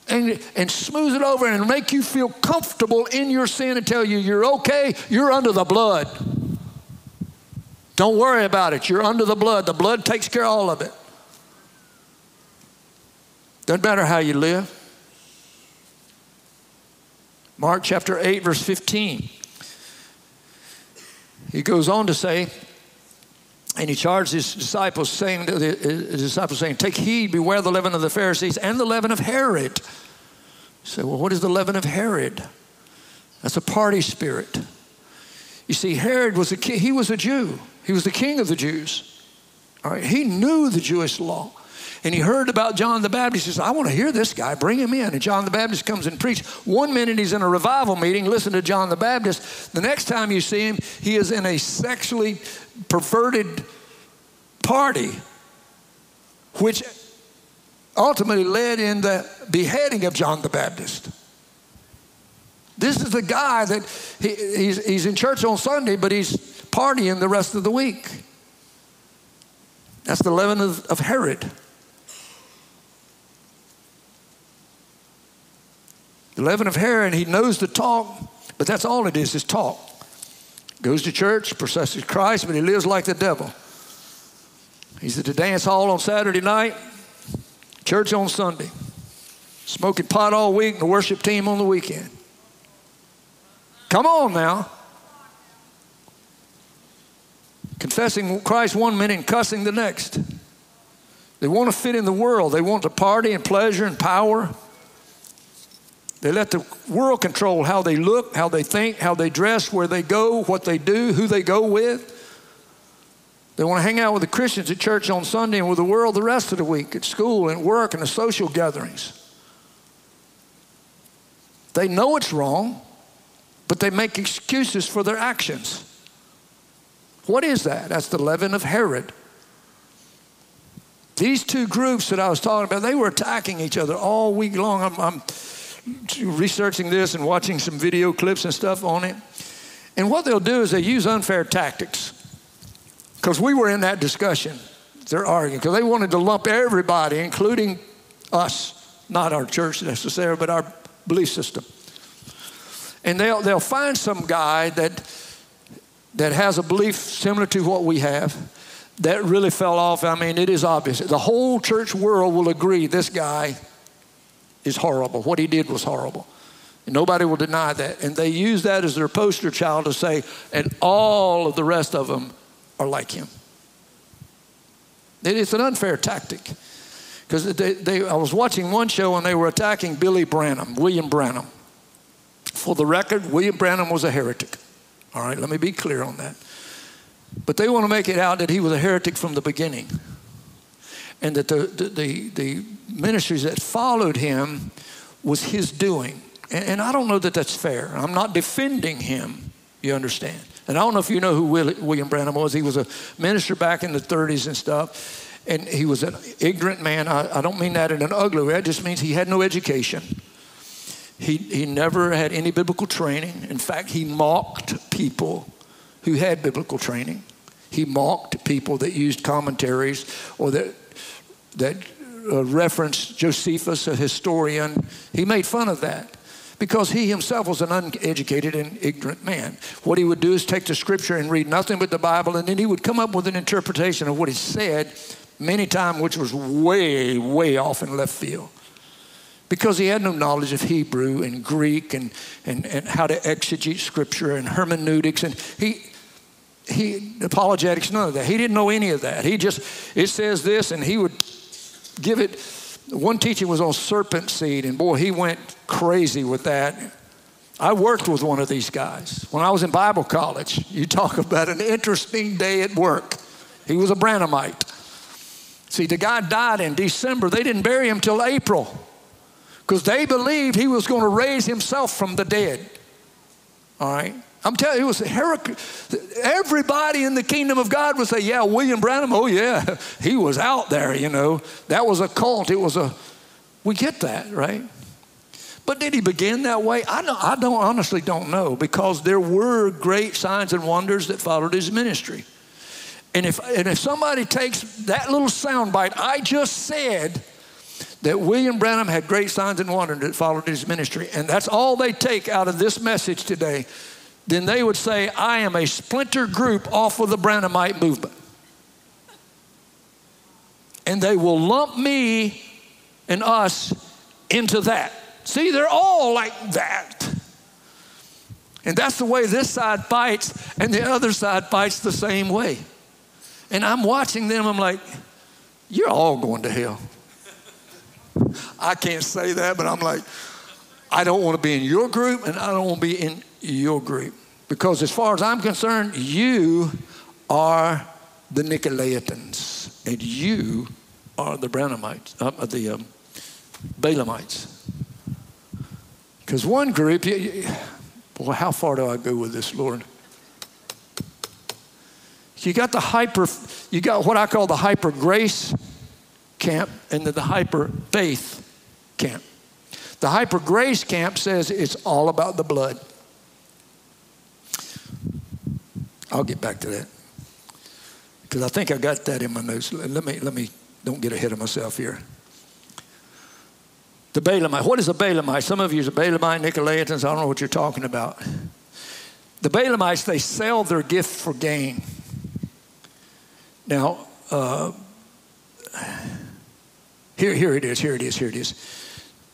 and, and smooth it over and make you feel comfortable in your sin and tell you you're okay, you're under the blood. Don't worry about it. You're under the blood. The blood takes care of all of it. Doesn't matter how you live. Mark chapter 8, verse 15. He goes on to say, and he charged his disciples, saying, his disciples saying, Take heed, beware the leaven of the Pharisees and the leaven of Herod. Say, well, what is the leaven of Herod? That's a party spirit. You see, Herod was a he was a Jew. He was the king of the Jews. All right, he knew the Jewish law and he heard about John the Baptist. He says, I want to hear this guy. Bring him in. And John the Baptist comes and preaches. One minute he's in a revival meeting, listen to John the Baptist. The next time you see him, he is in a sexually perverted party, which ultimately led in the beheading of John the Baptist. This is the guy that he, he's, he's in church on Sunday, but he's partying the rest of the week. That's the leaven of, of Herod. The leaven of Herod, he knows the talk, but that's all it is, is talk. Goes to church, professes Christ, but he lives like the devil. He's at the dance hall on Saturday night, church on Sunday, smoking pot all week, and the worship team on the weekend. Come on now. Confessing Christ one minute and cussing the next. They want to fit in the world. They want to party and pleasure and power. They let the world control how they look, how they think, how they dress, where they go, what they do, who they go with. They want to hang out with the Christians at church on Sunday and with the world the rest of the week, at school and work and the social gatherings. They know it's wrong, but they make excuses for their actions. What is that? That's the leaven of Herod. These two groups that I was talking about, they were attacking each other all week long. I'm, I'm researching this and watching some video clips and stuff on it. And what they'll do is they use unfair tactics. Because we were in that discussion. They're arguing because they wanted to lump everybody, including us, not our church necessarily, but our belief system. And they'll, they'll find some guy that, that has a belief similar to what we have that really fell off. I mean, it is obvious. The whole church world will agree this guy is horrible. What he did was horrible. And nobody will deny that. And they use that as their poster child to say, and all of the rest of them are like him. It's an unfair tactic. Because they, they, I was watching one show and they were attacking Billy Branham, William Branham. For the record, William Branham was a heretic. All right, let me be clear on that. But they want to make it out that he was a heretic from the beginning. And that the, the, the, the ministries that followed him was his doing. And, and, I don't know that that's fair. I'm not defending him, you understand. And I don't know if you know who William Branham was. He was a minister back in the 30s and stuff. And he was an ignorant man. I, I don't mean that in an ugly way, it just means he had no education. He, he never had any biblical training. In fact, he mocked people who had biblical training. He mocked people that used commentaries or that, that uh, referenced Josephus, a historian. He made fun of that because he himself was an uneducated and ignorant man. What he would do is take the scripture and read nothing but the Bible, and then he would come up with an interpretation of what he said many times, which was way, way off in left field. Because he had no knowledge of Hebrew and Greek and, and, and how to exegete scripture and hermeneutics. And he, he apologetics, none of that. He didn't know any of that. He just, it says this, and he would give it. One teaching was on serpent seed, and boy, he went crazy with that. I worked with one of these guys when I was in Bible college. You talk about an interesting day at work. He was a Branhamite. See, the guy died in December. They didn't bury him till April because they believed he was going to raise himself from the dead. All right? I'm telling you, it was heretical. Everybody in the kingdom of God would say, Yeah, William Branham, oh, yeah, he was out there, you know. That was a cult. It was a, we get that, right? But did he begin that way? I don't, I don't honestly don't know because there were great signs and wonders that followed his ministry. And if, and if somebody takes that little soundbite I just said, that William Branham had great signs and wonders that followed his ministry, and that's all they take out of this message today, then they would say, I am a splinter group off of the Branhamite movement. And they will lump me and us into that. See, they're all like that. And that's the way this side fights, and the other side fights the same way. And I'm watching them, I'm like, you're all going to hell. I can't say that, but I'm like, I don't want to be in your group, and I don't want to be in your group. Because as far as I'm concerned, you are the Nicolaitans, and you are the Branhamites, uh, the um, Balaamites. Because one group, you, you, boy, how far do I go with this, Lord? You got the hyper, you got what I call the hyper grace camp and the, hyper faith camp. The hyper grace camp says it's all about the blood. I'll get back to that because I think I got that in my notes. Let me let me don't get ahead of myself here. The Balaamite. What is a Balaamite? Some of you are Balaamite, Nicolaitans. I don't know what you're talking about. The Balaamites, they sell their gift for gain. Now, uh, here, here it is, here it is, here it is.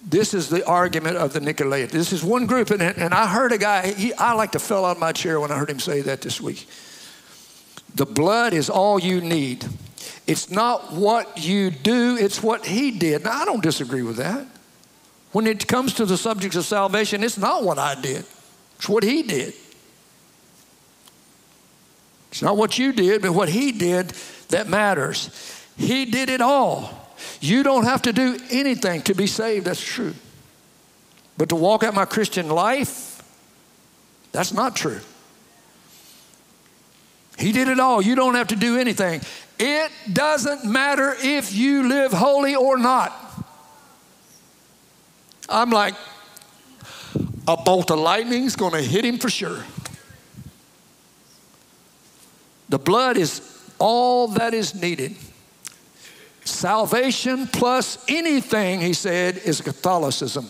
This is the argument of the Nicolaitans. This is one group, and, and I heard a guy, he, I like to fell out of my chair when I heard him say that this week. The blood is all you need. It's not what you do, it's what he did. Now, I don't disagree with that. When it comes to the subjects of salvation, it's not what I did, it's what he did. It's not what you did, but what he did that matters. He did it all. You don't have to do anything to be saved, that's true. But to walk out my Christian life, that's not true. He did it all. You don't have to do anything. It doesn't matter if you live holy or not. I'm like, a bolt of lightning's going to hit him for sure. The blood is all that is needed. Salvation plus anything, he said, is Catholicism.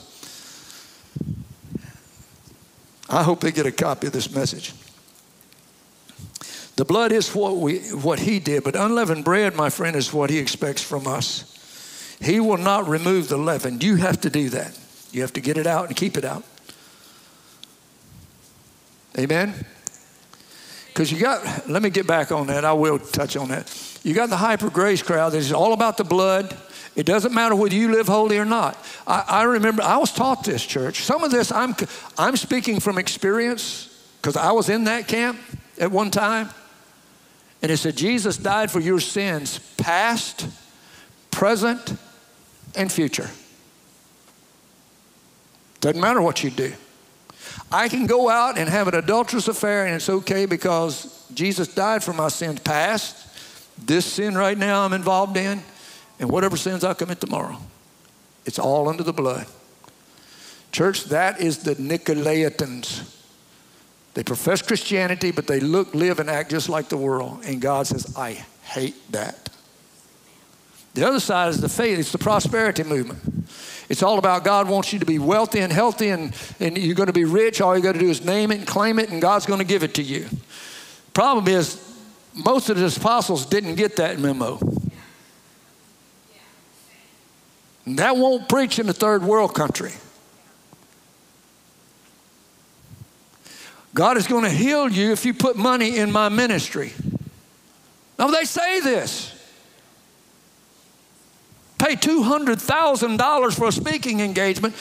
I hope they get a copy of this message. The blood is what, we, what he did, but unleavened bread, my friend, is what he expects from us. He will not remove the leaven. You have to do that. You have to get it out and keep it out. Amen? Because you got, let me get back on that. I will touch on that. You got the hyper grace crowd that is all about the blood. It doesn't matter whether you live holy or not. I, I remember I was taught this, church. Some of this I'm, I'm speaking from experience because I was in that camp at one time. And it said, Jesus died for your sins, past, present, and future. Doesn't matter what you do. I can go out and have an adulterous affair and it's okay because Jesus died for my sins past, this sin right now I'm involved in, and whatever sins I commit tomorrow. It's all under the blood. Church, that is the Nicolaitans. They profess Christianity, but they look, live, and act just like the world. And God says, I hate that. The other side is the faith, it's the prosperity movement. It's all about God wants you to be wealthy and healthy and, and you're going to be rich. All you got to do is name it and claim it, and God's going to give it to you. Problem is, most of the apostles didn't get that memo. And that won't preach in a third world country. God is going to heal you if you put money in my ministry. Now, they say this. Pay $200,000 for a speaking engagement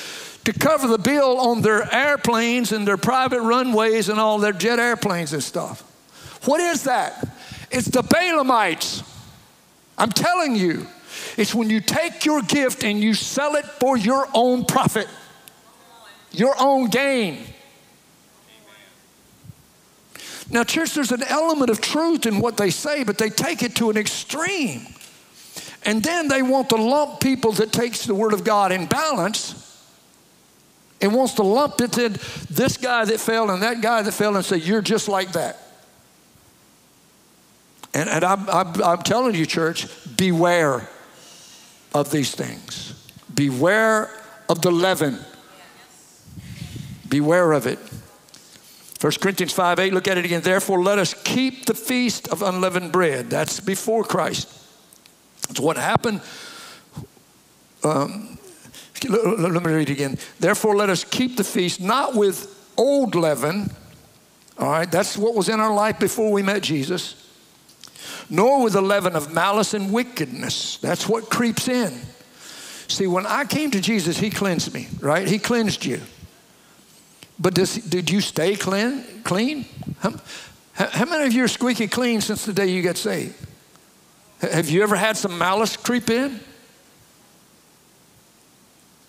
to cover the bill on their airplanes and their private runways and all their jet airplanes and stuff. What is that? It's the Balaamites. I'm telling you, it's when you take your gift and you sell it for your own profit, your own gain. Now, church, there's an element of truth in what they say, but they take it to an extreme. And then they want to lump people that takes the word of God in balance and wants to lump it in this guy that fell and that guy that fell and say, You're just like that. And, and I'm, I'm, I'm telling you, church, beware of these things. Beware of the leaven. Beware of it. 1 Corinthians 5 8, look at it again. Therefore, let us keep the feast of unleavened bread. That's before Christ. It's what happened. Um, let me read again. Therefore, let us keep the feast not with old leaven. All right, that's what was in our life before we met Jesus. Nor with the leaven of malice and wickedness. That's what creeps in. See, when I came to Jesus, He cleansed me, right? He cleansed you. But does, did you stay clean? clean? How, how many of you are squeaky clean since the day you got saved? Have you ever had some malice creep in?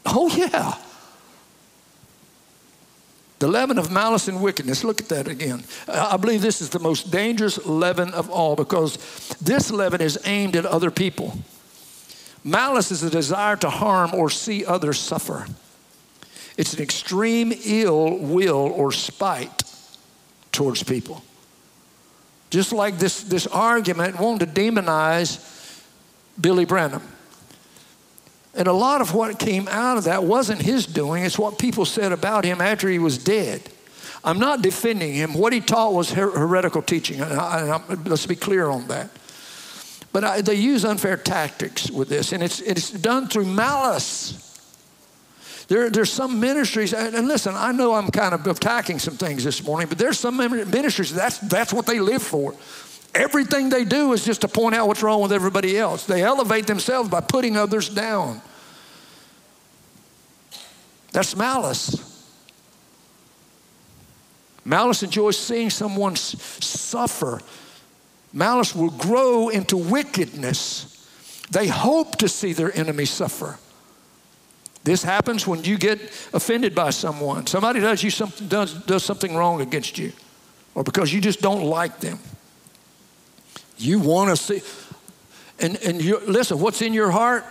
Oh, yeah. The leaven of malice and wickedness. Look at that again. I believe this is the most dangerous leaven of all because this leaven is aimed at other people. Malice is a desire to harm or see others suffer. It's an extreme ill will or spite towards people. Just like this, this argument wanting to demonize Billy Branham. And a lot of what came out of that wasn't his doing, it's what people said about him after he was dead. I'm not defending him. What he taught was her- heretical teaching. And I, I, let's be clear on that. But I, they use unfair tactics with this, and it's, it's done through malice. There, there's some ministries, and listen, I know I'm kind of attacking some things this morning, but there's some ministries, that's, that's what they live for. Everything they do is just to point out what's wrong with everybody else. They elevate themselves by putting others down. That's malice. Malice enjoys seeing someone suffer. Malice will grow into wickedness. They hope to see their enemy suffer. This happens when you get offended by someone. Somebody does you something does, does something wrong against you, or because you just don't like them. You want to see, and and you listen. What's in your heart?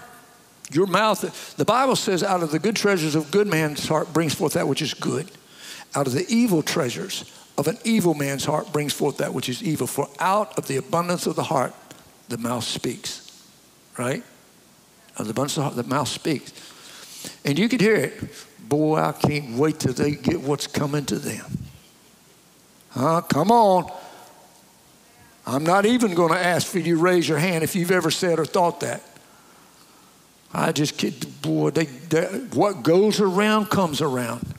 Your mouth. The Bible says, "Out of the good treasures of good man's heart brings forth that which is good." out of the evil treasures of an evil man's heart brings forth that which is evil. For out of the abundance of the heart, the mouth speaks. Right? Out of the abundance of the heart, the mouth speaks. And you could hear it. Boy, I can't wait till they get what's coming to them. Huh? Come on. I'm not even going to ask for you to raise your hand if you've ever said or thought that. I just kid, boy, they, they, what goes around comes around.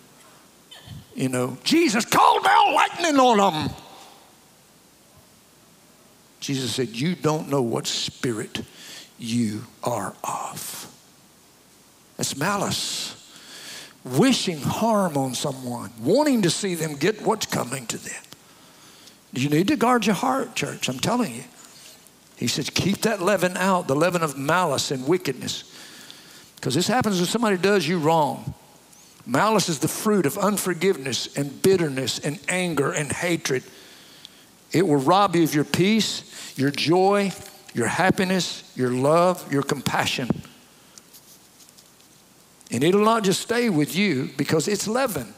You know, Jesus called down lightning on them. Jesus said, You don't know what spirit you are of. That's malice. Wishing harm on someone, wanting to see them get what's coming to them. You need to guard your heart, church, I'm telling you. He says, keep that leaven out, the leaven of malice and wickedness. Because this happens when somebody does you wrong. Malice is the fruit of unforgiveness and bitterness and anger and hatred. It will rob you of your peace, your joy, your happiness, your love, your compassion. And it'll not just stay with you because it's leaven.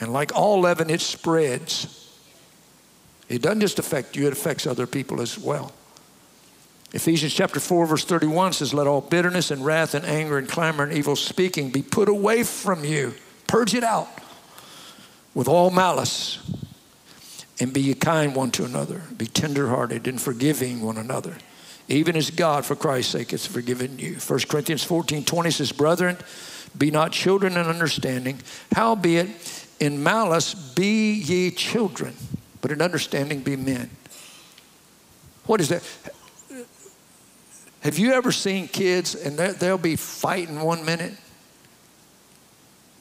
And like all leaven, it spreads. It doesn't just affect you, it affects other people as well. Ephesians chapter 4, verse 31 says, Let all bitterness and wrath and anger and clamor and evil speaking be put away from you. Purge it out with all malice. And be kind one to another. Be tenderhearted and forgiving one another. Even as God, for Christ's sake, has forgiven you. 1 Corinthians 14, 20 says, Brethren, be not children in understanding. Howbeit, in malice be ye children but in understanding be men. What is that? Have you ever seen kids and they'll be fighting one minute,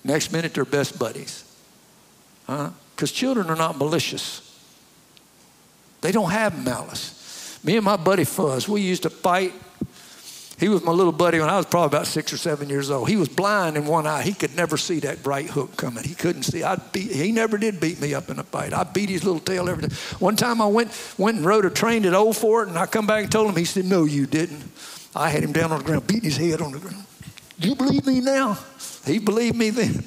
next minute they're best buddies? Huh? Because children are not malicious. They don't have malice. Me and my buddy Fuzz, we used to fight he was my little buddy when I was probably about six or seven years old. He was blind in one eye. He could never see that bright hook coming. He couldn't see. I beat, he never did beat me up in a fight. I beat his little tail every day. One time I went, went and rode a train at Old Fort, and I come back and told him. He said, No, you didn't. I had him down on the ground, beating his head on the ground. Do you believe me now? He believed me then.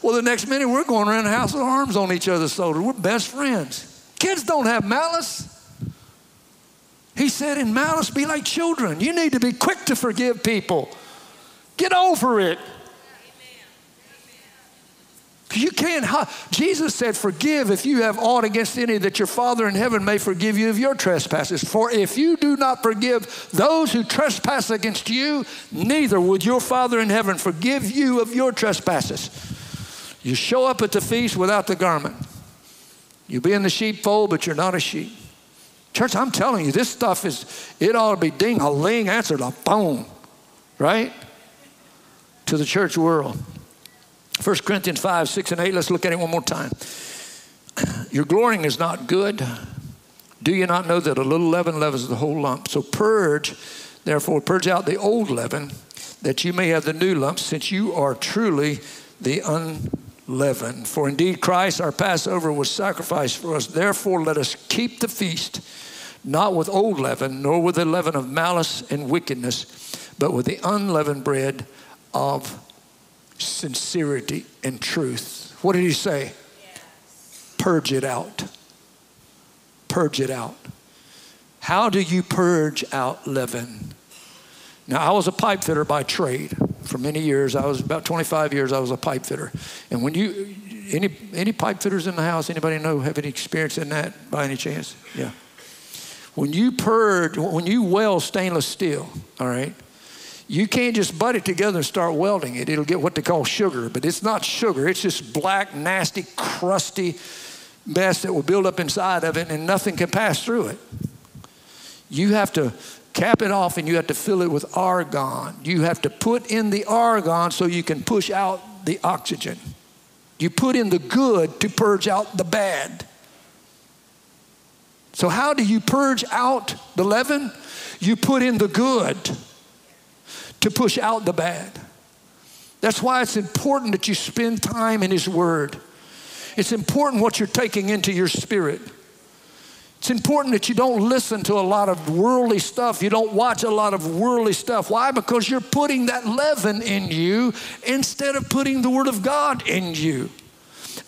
well, the next minute we're going around the house with arms on each other's shoulders. We're best friends. Kids don't have malice. He said, In malice, be like children. You need to be quick to forgive people. Get over it. You can't. Jesus said, Forgive if you have aught against any, that your Father in heaven may forgive you of your trespasses. For if you do not forgive those who trespass against you, neither would your Father in heaven forgive you of your trespasses. You show up at the feast without the garment. You be in the sheepfold, but you're not a sheep. Church, I'm telling you, this stuff is, it ought to be ding a ling answer to phone, right? To the church world. 1 Corinthians 5, 6, and 8, let's look at it one more time. Your glorying is not good. Do you not know that a little leaven leavens the whole lump? So purge, therefore, purge out the old leaven, that you may have the new lump, since you are truly the unleavened. For indeed, Christ, our Passover, was sacrificed for us. Therefore, let us keep the feast not with old leaven, nor with the leaven of malice and wickedness, but with the unleavened bread of sincerity and truth. What did he say? Yes. Purge it out. Purge it out. How do you purge out leaven? Now, I was a pipe fitter by trade for many years. I was about 25 years, I was a pipe fitter. And when you, any, any pipe fitters in the house, anybody know, have any experience in that by any chance? Yeah. When you purge, when you weld stainless steel, all right, you can't just butt it together and start welding it. It'll get what they call sugar, but it's not sugar. It's just black, nasty, crusty mess that will build up inside of it and nothing can pass through it. You have to cap it off and you have to fill it with argon. You have to put in the argon so you can push out the oxygen. You put in the good to purge out the bad. So, how do you purge out the leaven? You put in the good to push out the bad. That's why it's important that you spend time in His Word. It's important what you're taking into your spirit. It's important that you don't listen to a lot of worldly stuff. You don't watch a lot of worldly stuff. Why? Because you're putting that leaven in you instead of putting the Word of God in you.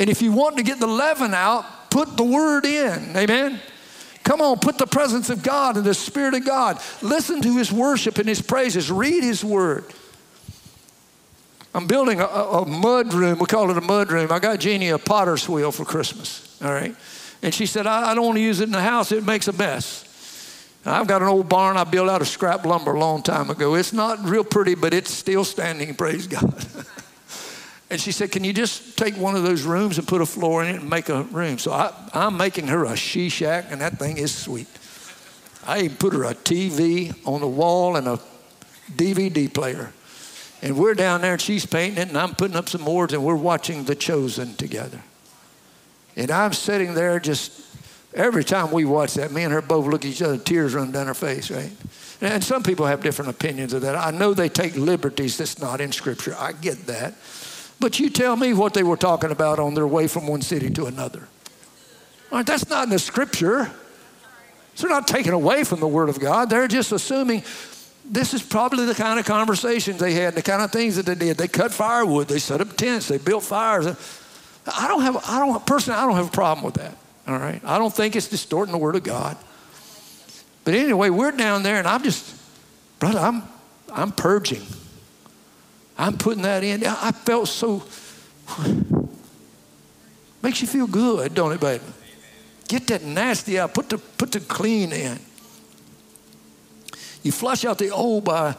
And if you want to get the leaven out, put the word in. Amen. Come on, put the presence of God and the Spirit of God. Listen to his worship and his praises. Read his word. I'm building a, a, mud room. We call it a mud room. I got Jeannie a potter's wheel for Christmas. All right. And she said, I, I don't want to use it in the house. It makes a mess. I've got an old barn I built out of scrap lumber a long time ago. It's not real pretty, but it's still standing, praise God. And she said, Can you just take one of those rooms and put a floor in it and make a room? So I, am making her a she shack, and that thing is sweet. I even put her a TV on the wall and a DVD player. And we're down there and she's painting it, and I'm putting up some boards, and we're watching The Chosen together. And I'm sitting there just Every time we watch that, me and her both look at each other, tears run down her face, right? And some people have different opinions of that. I know they take liberties that's not in Scripture. I get that. But you tell me what they were talking about on their way from one city to another. Right, that's not in the Scripture. So they're not taking away from the Word of God. They're just assuming this is probably the kind of conversations they had, the kind of things that they did. They cut firewood, they set up tents, they built fires. I don't have, I don't personally, I don't have a problem with that. All right? I don't think it's distorting the Word of God. But anyway, we're down there, and I'm just, brother, I'm, I'm purging. I'm putting that in. I felt so, makes you feel good, don't it, baby? Get that nasty out. Put the, put the clean in. You flush out the old by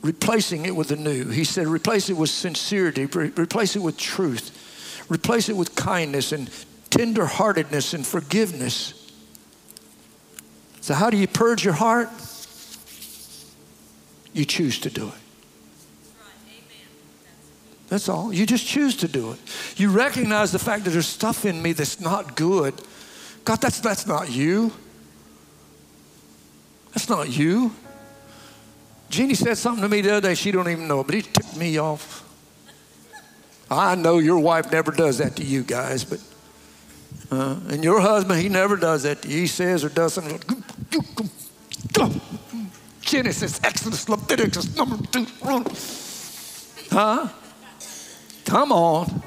replacing it with the new. He said, replace it with sincerity, replace it with truth, replace it with kindness and tenderheartedness and forgiveness. So, how do you purge your heart? You choose to do it. That's all. You just choose to do it. You recognize the fact that there's stuff in me that's not good. God, that's, that's not you. That's not you. Jeannie said something to me the other day she don't even know, but he tipped me off. I know your wife never does that to you guys, but uh, and your husband, he never does that. to you. He says or does something like, Genesis, Exodus, Leviticus, number two. Huh? Come on.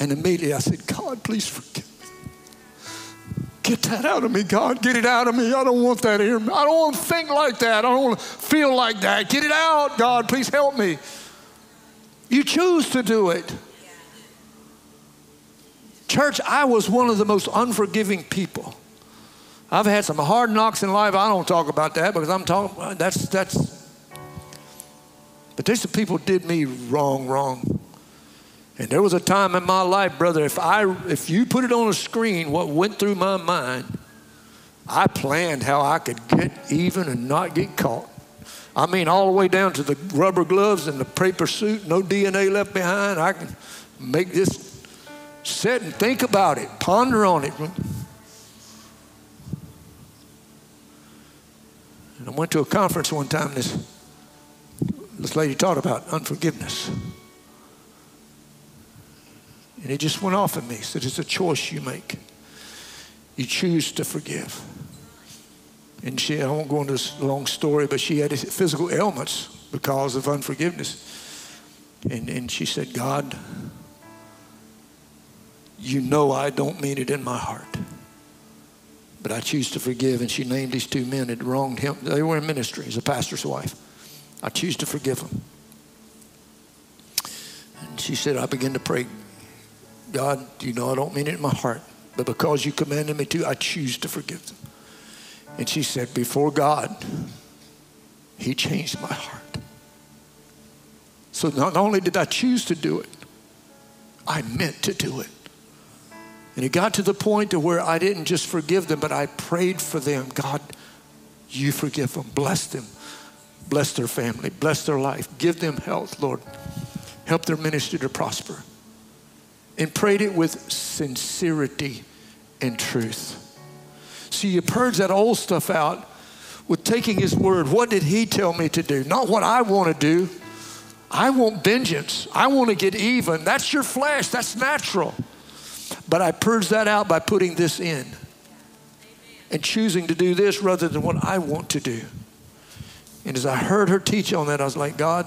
And immediately I said, God, please forgive me. Get that out of me, God. Get it out of me. I don't want that here. I don't want to think like that. I don't want to feel like that. Get it out, God. Please help me. You choose to do it. Church, I was one of the most unforgiving people. I've had some hard knocks in life. I don't talk about that because I'm talking, that's, that's, but there's some people did me wrong, wrong. And there was a time in my life, brother, if I, if you put it on a screen, what went through my mind, I planned how I could get even and not get caught. I mean, all the way down to the rubber gloves and the paper suit, no DNA left behind. I can make this Sit and think about it, ponder on it. And I went to a conference one time, this, this lady taught about unforgiveness. And it just went off at me. Said it's a choice you make. You choose to forgive. And she, I won't go into this long story, but she had physical ailments because of unforgiveness. And, and she said, God, you know I don't mean it in my heart. But I choose to forgive. And she named these two men that wronged him. They were in ministry as a pastor's wife. I choose to forgive them. And she said, I begin to pray, God, you know I don't mean it in my heart. But because you commanded me to, I choose to forgive them. And she said, Before God, He changed my heart. So not only did I choose to do it, I meant to do it. And it got to the point to where I didn't just forgive them, but I prayed for them. God, you forgive them. Bless them. Bless their family. Bless their life. Give them health, Lord. Help their ministry to prosper. And prayed it with sincerity and truth. See, you purge that old stuff out with taking his word. What did he tell me to do? Not what I want to do. I want vengeance. I want to get even. That's your flesh. That's natural. But I purge that out by putting this in and choosing to do this rather than what I want to do. And as I heard her teach on that, I was like, God,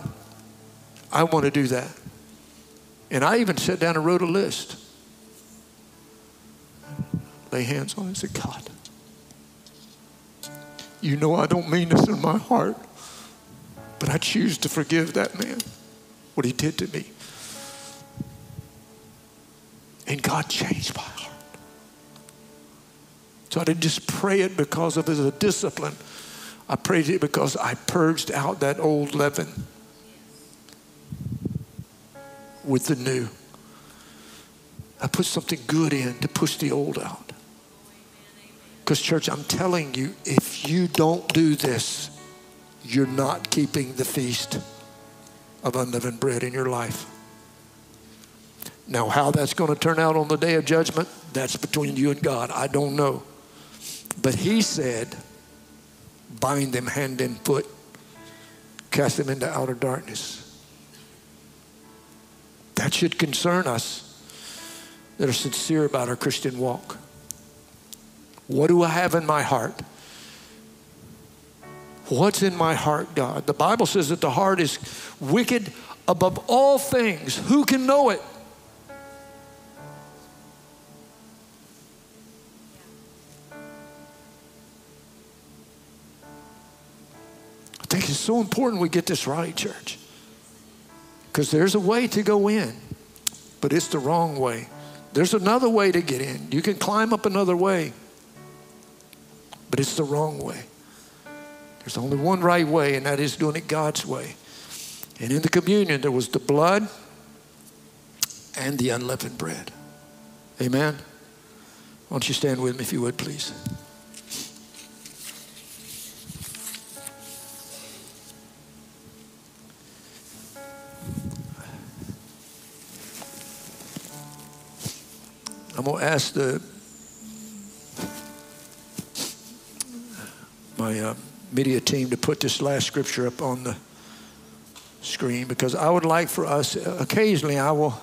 I want to do that. And I even sat down and wrote a list. Lay hands on it and said, God, you know I don't mean this in my heart, but I choose to forgive that man, what he did to me. And God changed my heart. So I didn't just pray it because of it as a discipline. I prayed it because I purged out that old leaven with the new. I put something good in to push the old out. Because, church, I'm telling you, if you don't do this, you're not keeping the feast of unleavened bread in your life. Now, how that's going to turn out on the day of judgment, that's between you and God. I don't know. But he said, bind them hand and foot, cast them into outer darkness. That should concern us that are sincere about our Christian walk. What do I have in my heart? What's in my heart, God? The Bible says that the heart is wicked above all things. Who can know it? So important we get this right, church. Because there's a way to go in, but it's the wrong way. There's another way to get in. You can climb up another way, but it's the wrong way. There's only one right way, and that is doing it God's way. And in the communion, there was the blood and the unleavened bread. Amen. Why don't you stand with me if you would, please? I'm going to ask the my uh, media team to put this last scripture up on the screen because I would like for us, occasionally, I will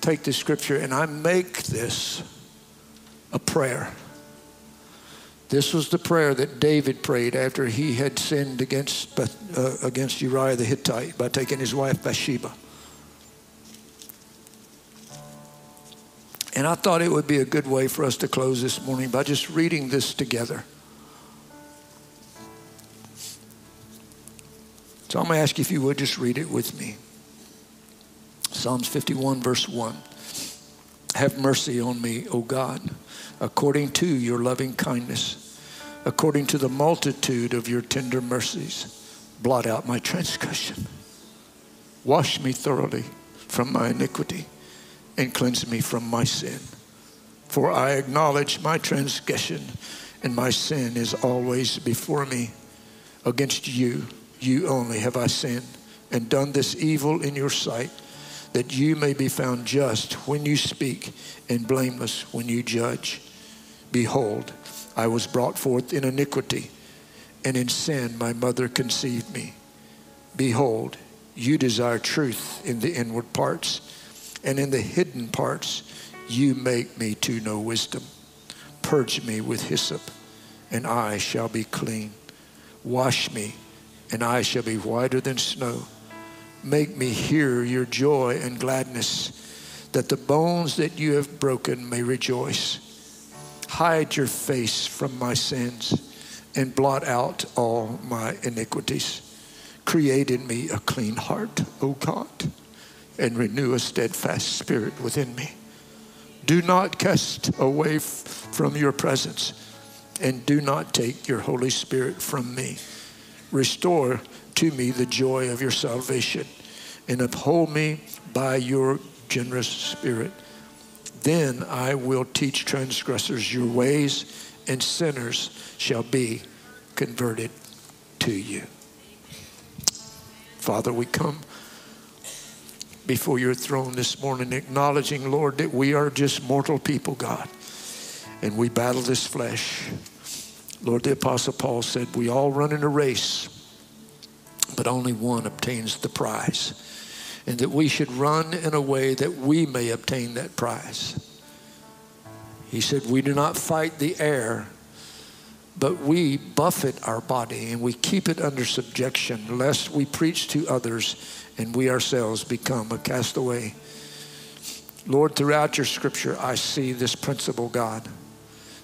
take this scripture and I make this a prayer. This was the prayer that David prayed after he had sinned against, uh, against Uriah the Hittite by taking his wife Bathsheba. And I thought it would be a good way for us to close this morning by just reading this together. So I'm going to ask you if you would just read it with me. Psalms 51, verse 1. Have mercy on me, O God, according to your loving kindness, according to the multitude of your tender mercies. Blot out my transgression. Wash me thoroughly from my iniquity and cleanse me from my sin. For I acknowledge my transgression, and my sin is always before me. Against you, you only have I sinned and done this evil in your sight, that you may be found just when you speak and blameless when you judge. Behold, I was brought forth in iniquity, and in sin my mother conceived me. Behold, you desire truth in the inward parts, and in the hidden parts you make me to know wisdom. Purge me with hyssop, and I shall be clean. Wash me and I shall be whiter than snow. Make me hear your joy and gladness, that the bones that you have broken may rejoice. Hide your face from my sins and blot out all my iniquities. Create in me a clean heart, O God, and renew a steadfast spirit within me. Do not cast away f- from your presence, and do not take your Holy Spirit from me. Restore to me the joy of your salvation and uphold me by your generous spirit. Then I will teach transgressors your ways, and sinners shall be converted to you. Father, we come before your throne this morning, acknowledging, Lord, that we are just mortal people, God, and we battle this flesh. Lord, the Apostle Paul said, We all run in a race, but only one obtains the prize. And that we should run in a way that we may obtain that prize. He said, We do not fight the air, but we buffet our body and we keep it under subjection, lest we preach to others and we ourselves become a castaway. Lord, throughout your scripture, I see this principle, God,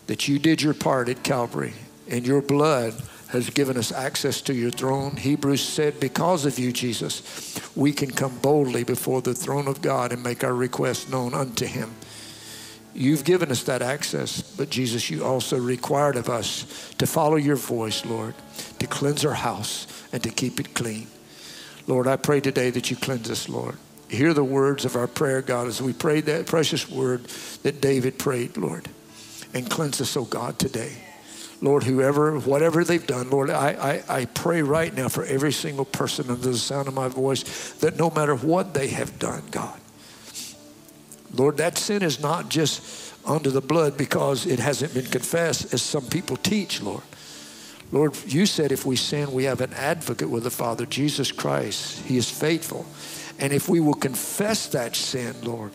that you did your part at Calvary and your blood has given us access to your throne. Hebrews said, because of you, Jesus, we can come boldly before the throne of God and make our requests known unto him. You've given us that access, but Jesus, you also required of us to follow your voice, Lord, to cleanse our house and to keep it clean. Lord, I pray today that you cleanse us, Lord. Hear the words of our prayer, God, as we prayed that precious word that David prayed, Lord. And cleanse us, oh God, today. Lord, whoever, whatever they've done, Lord, I, I, I pray right now for every single person under the sound of my voice that no matter what they have done, God, Lord, that sin is not just under the blood because it hasn't been confessed, as some people teach, Lord. Lord, you said if we sin, we have an advocate with the Father, Jesus Christ. He is faithful. And if we will confess that sin, Lord,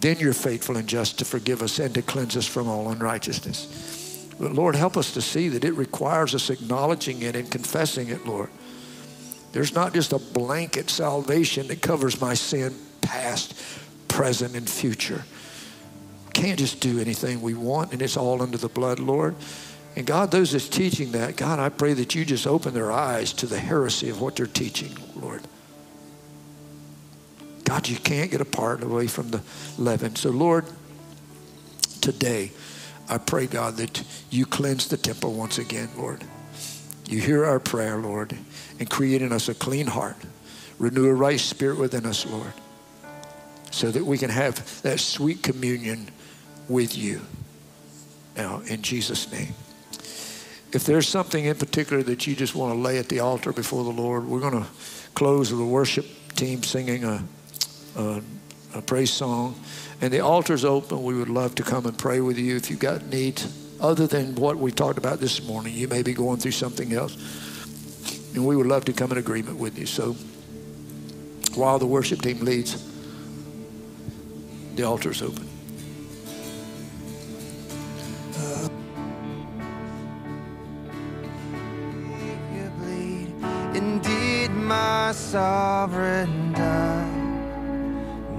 then you're faithful and just to forgive us and to cleanse us from all unrighteousness. But Lord, help us to see that it requires us acknowledging it and confessing it, Lord. There's not just a blanket salvation that covers my sin past, present, and future. Can't just do anything we want, and it's all under the blood, Lord. And God, those that's teaching that, God, I pray that you just open their eyes to the heresy of what they're teaching, Lord. God, you can't get apart away from the leaven. So, Lord, today, I pray, God, that you cleanse the temple once again, Lord. You hear our prayer, Lord, and create in us a clean heart. Renew a right spirit within us, Lord, so that we can have that sweet communion with you. Now, in Jesus' name. If there's something in particular that you just want to lay at the altar before the Lord, we're going to close with the worship team singing a, a, a praise song. And the altar's open. We would love to come and pray with you if you've got needs other than what we talked about this morning. You may be going through something else. And we would love to come in agreement with you. So while the worship team leads, the altar's open. Indeed, my sovereign die?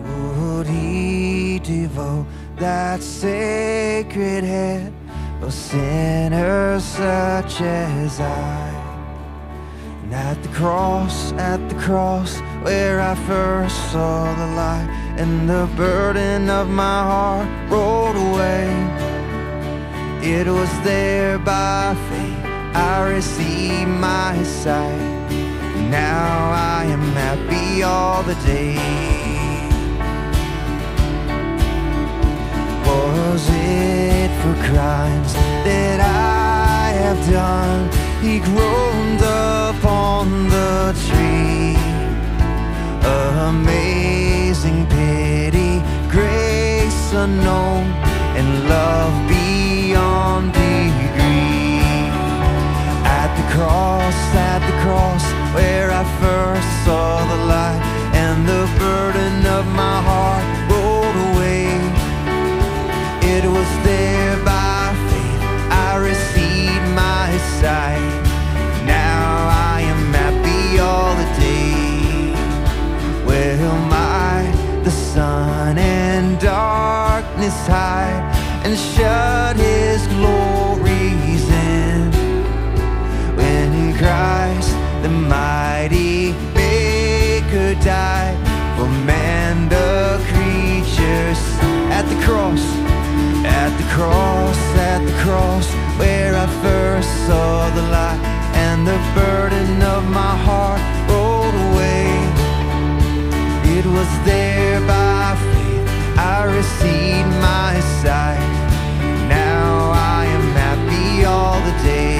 Would he devote that sacred head for sinners such as I? And at the cross, at the cross, where I first saw the light, and the burden of my heart rolled away. It was there by faith I received my sight now I am happy all the day. Was it for crimes that I have done? He groaned upon the tree. Amazing pity, grace unknown, and love beyond degree. At the cross, at the cross where I first saw the light and the burden of my heart rolled away. It was there by faith I received my sight. Darkness hide and shut His glories in when Christ the mighty Maker died for man, the creatures at the cross, at the cross, at the cross, where I first saw the light and the burden of my heart rolled away. It was there by I received my sight. Now I am happy all the day.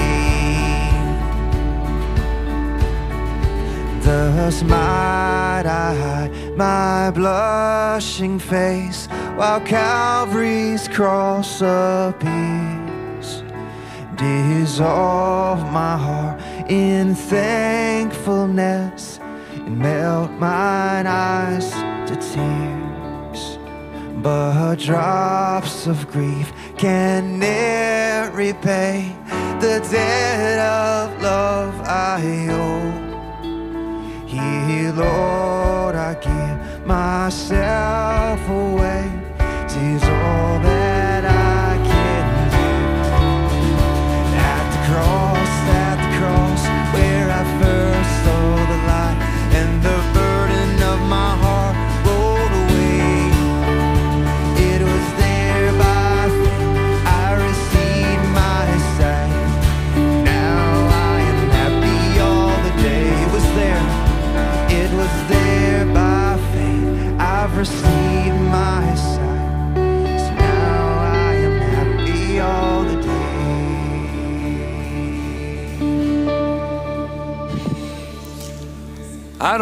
Thus might I hide my blushing face while Calvary's cross appears. Dissolve my heart in thankfulness and melt mine eyes to tears. But drops of grief can ne'er repay the debt of love I owe. Here, Lord, I give myself away.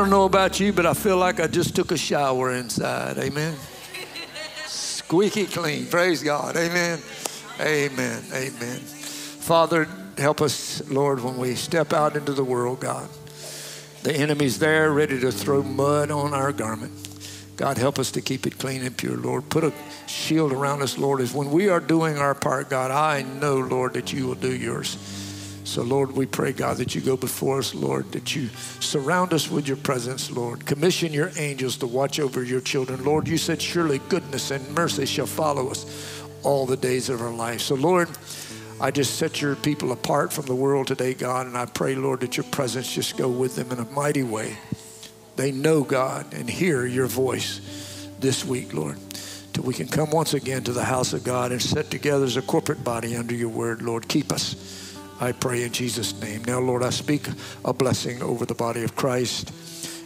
Don't know about you, but I feel like I just took a shower inside. Amen. Squeaky clean. Praise God. Amen. Amen. Amen. Father, help us, Lord, when we step out into the world, God. The enemy's there ready to throw mud on our garment. God, help us to keep it clean and pure, Lord. Put a shield around us, Lord, as when we are doing our part, God, I know, Lord, that you will do yours. So, Lord, we pray, God, that you go before us, Lord, that you surround us with your presence, Lord. Commission your angels to watch over your children. Lord, you said, surely goodness and mercy shall follow us all the days of our life. So, Lord, I just set your people apart from the world today, God, and I pray, Lord, that your presence just go with them in a mighty way. They know God and hear your voice this week, Lord, till we can come once again to the house of God and set together as a corporate body under your word, Lord. Keep us. I pray in Jesus' name. Now, Lord, I speak a blessing over the body of Christ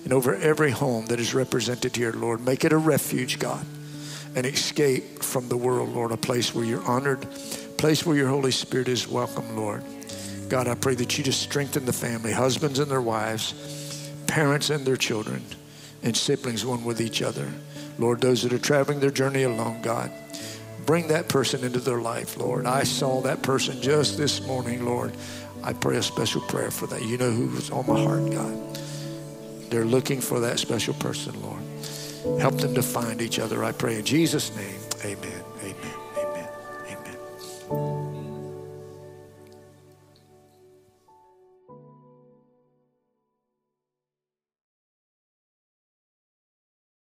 and over every home that is represented here, Lord. Make it a refuge, God, an escape from the world, Lord, a place where you're honored, a place where your Holy Spirit is welcome, Lord. God, I pray that you just strengthen the family, husbands and their wives, parents and their children, and siblings one with each other. Lord, those that are traveling their journey alone, God, bring that person into their life, Lord. I saw that person just this morning, Lord. I pray a special prayer for that. You know who was on my heart, God. They're looking for that special person, Lord. Help them to find each other, I pray. In Jesus' name. Amen.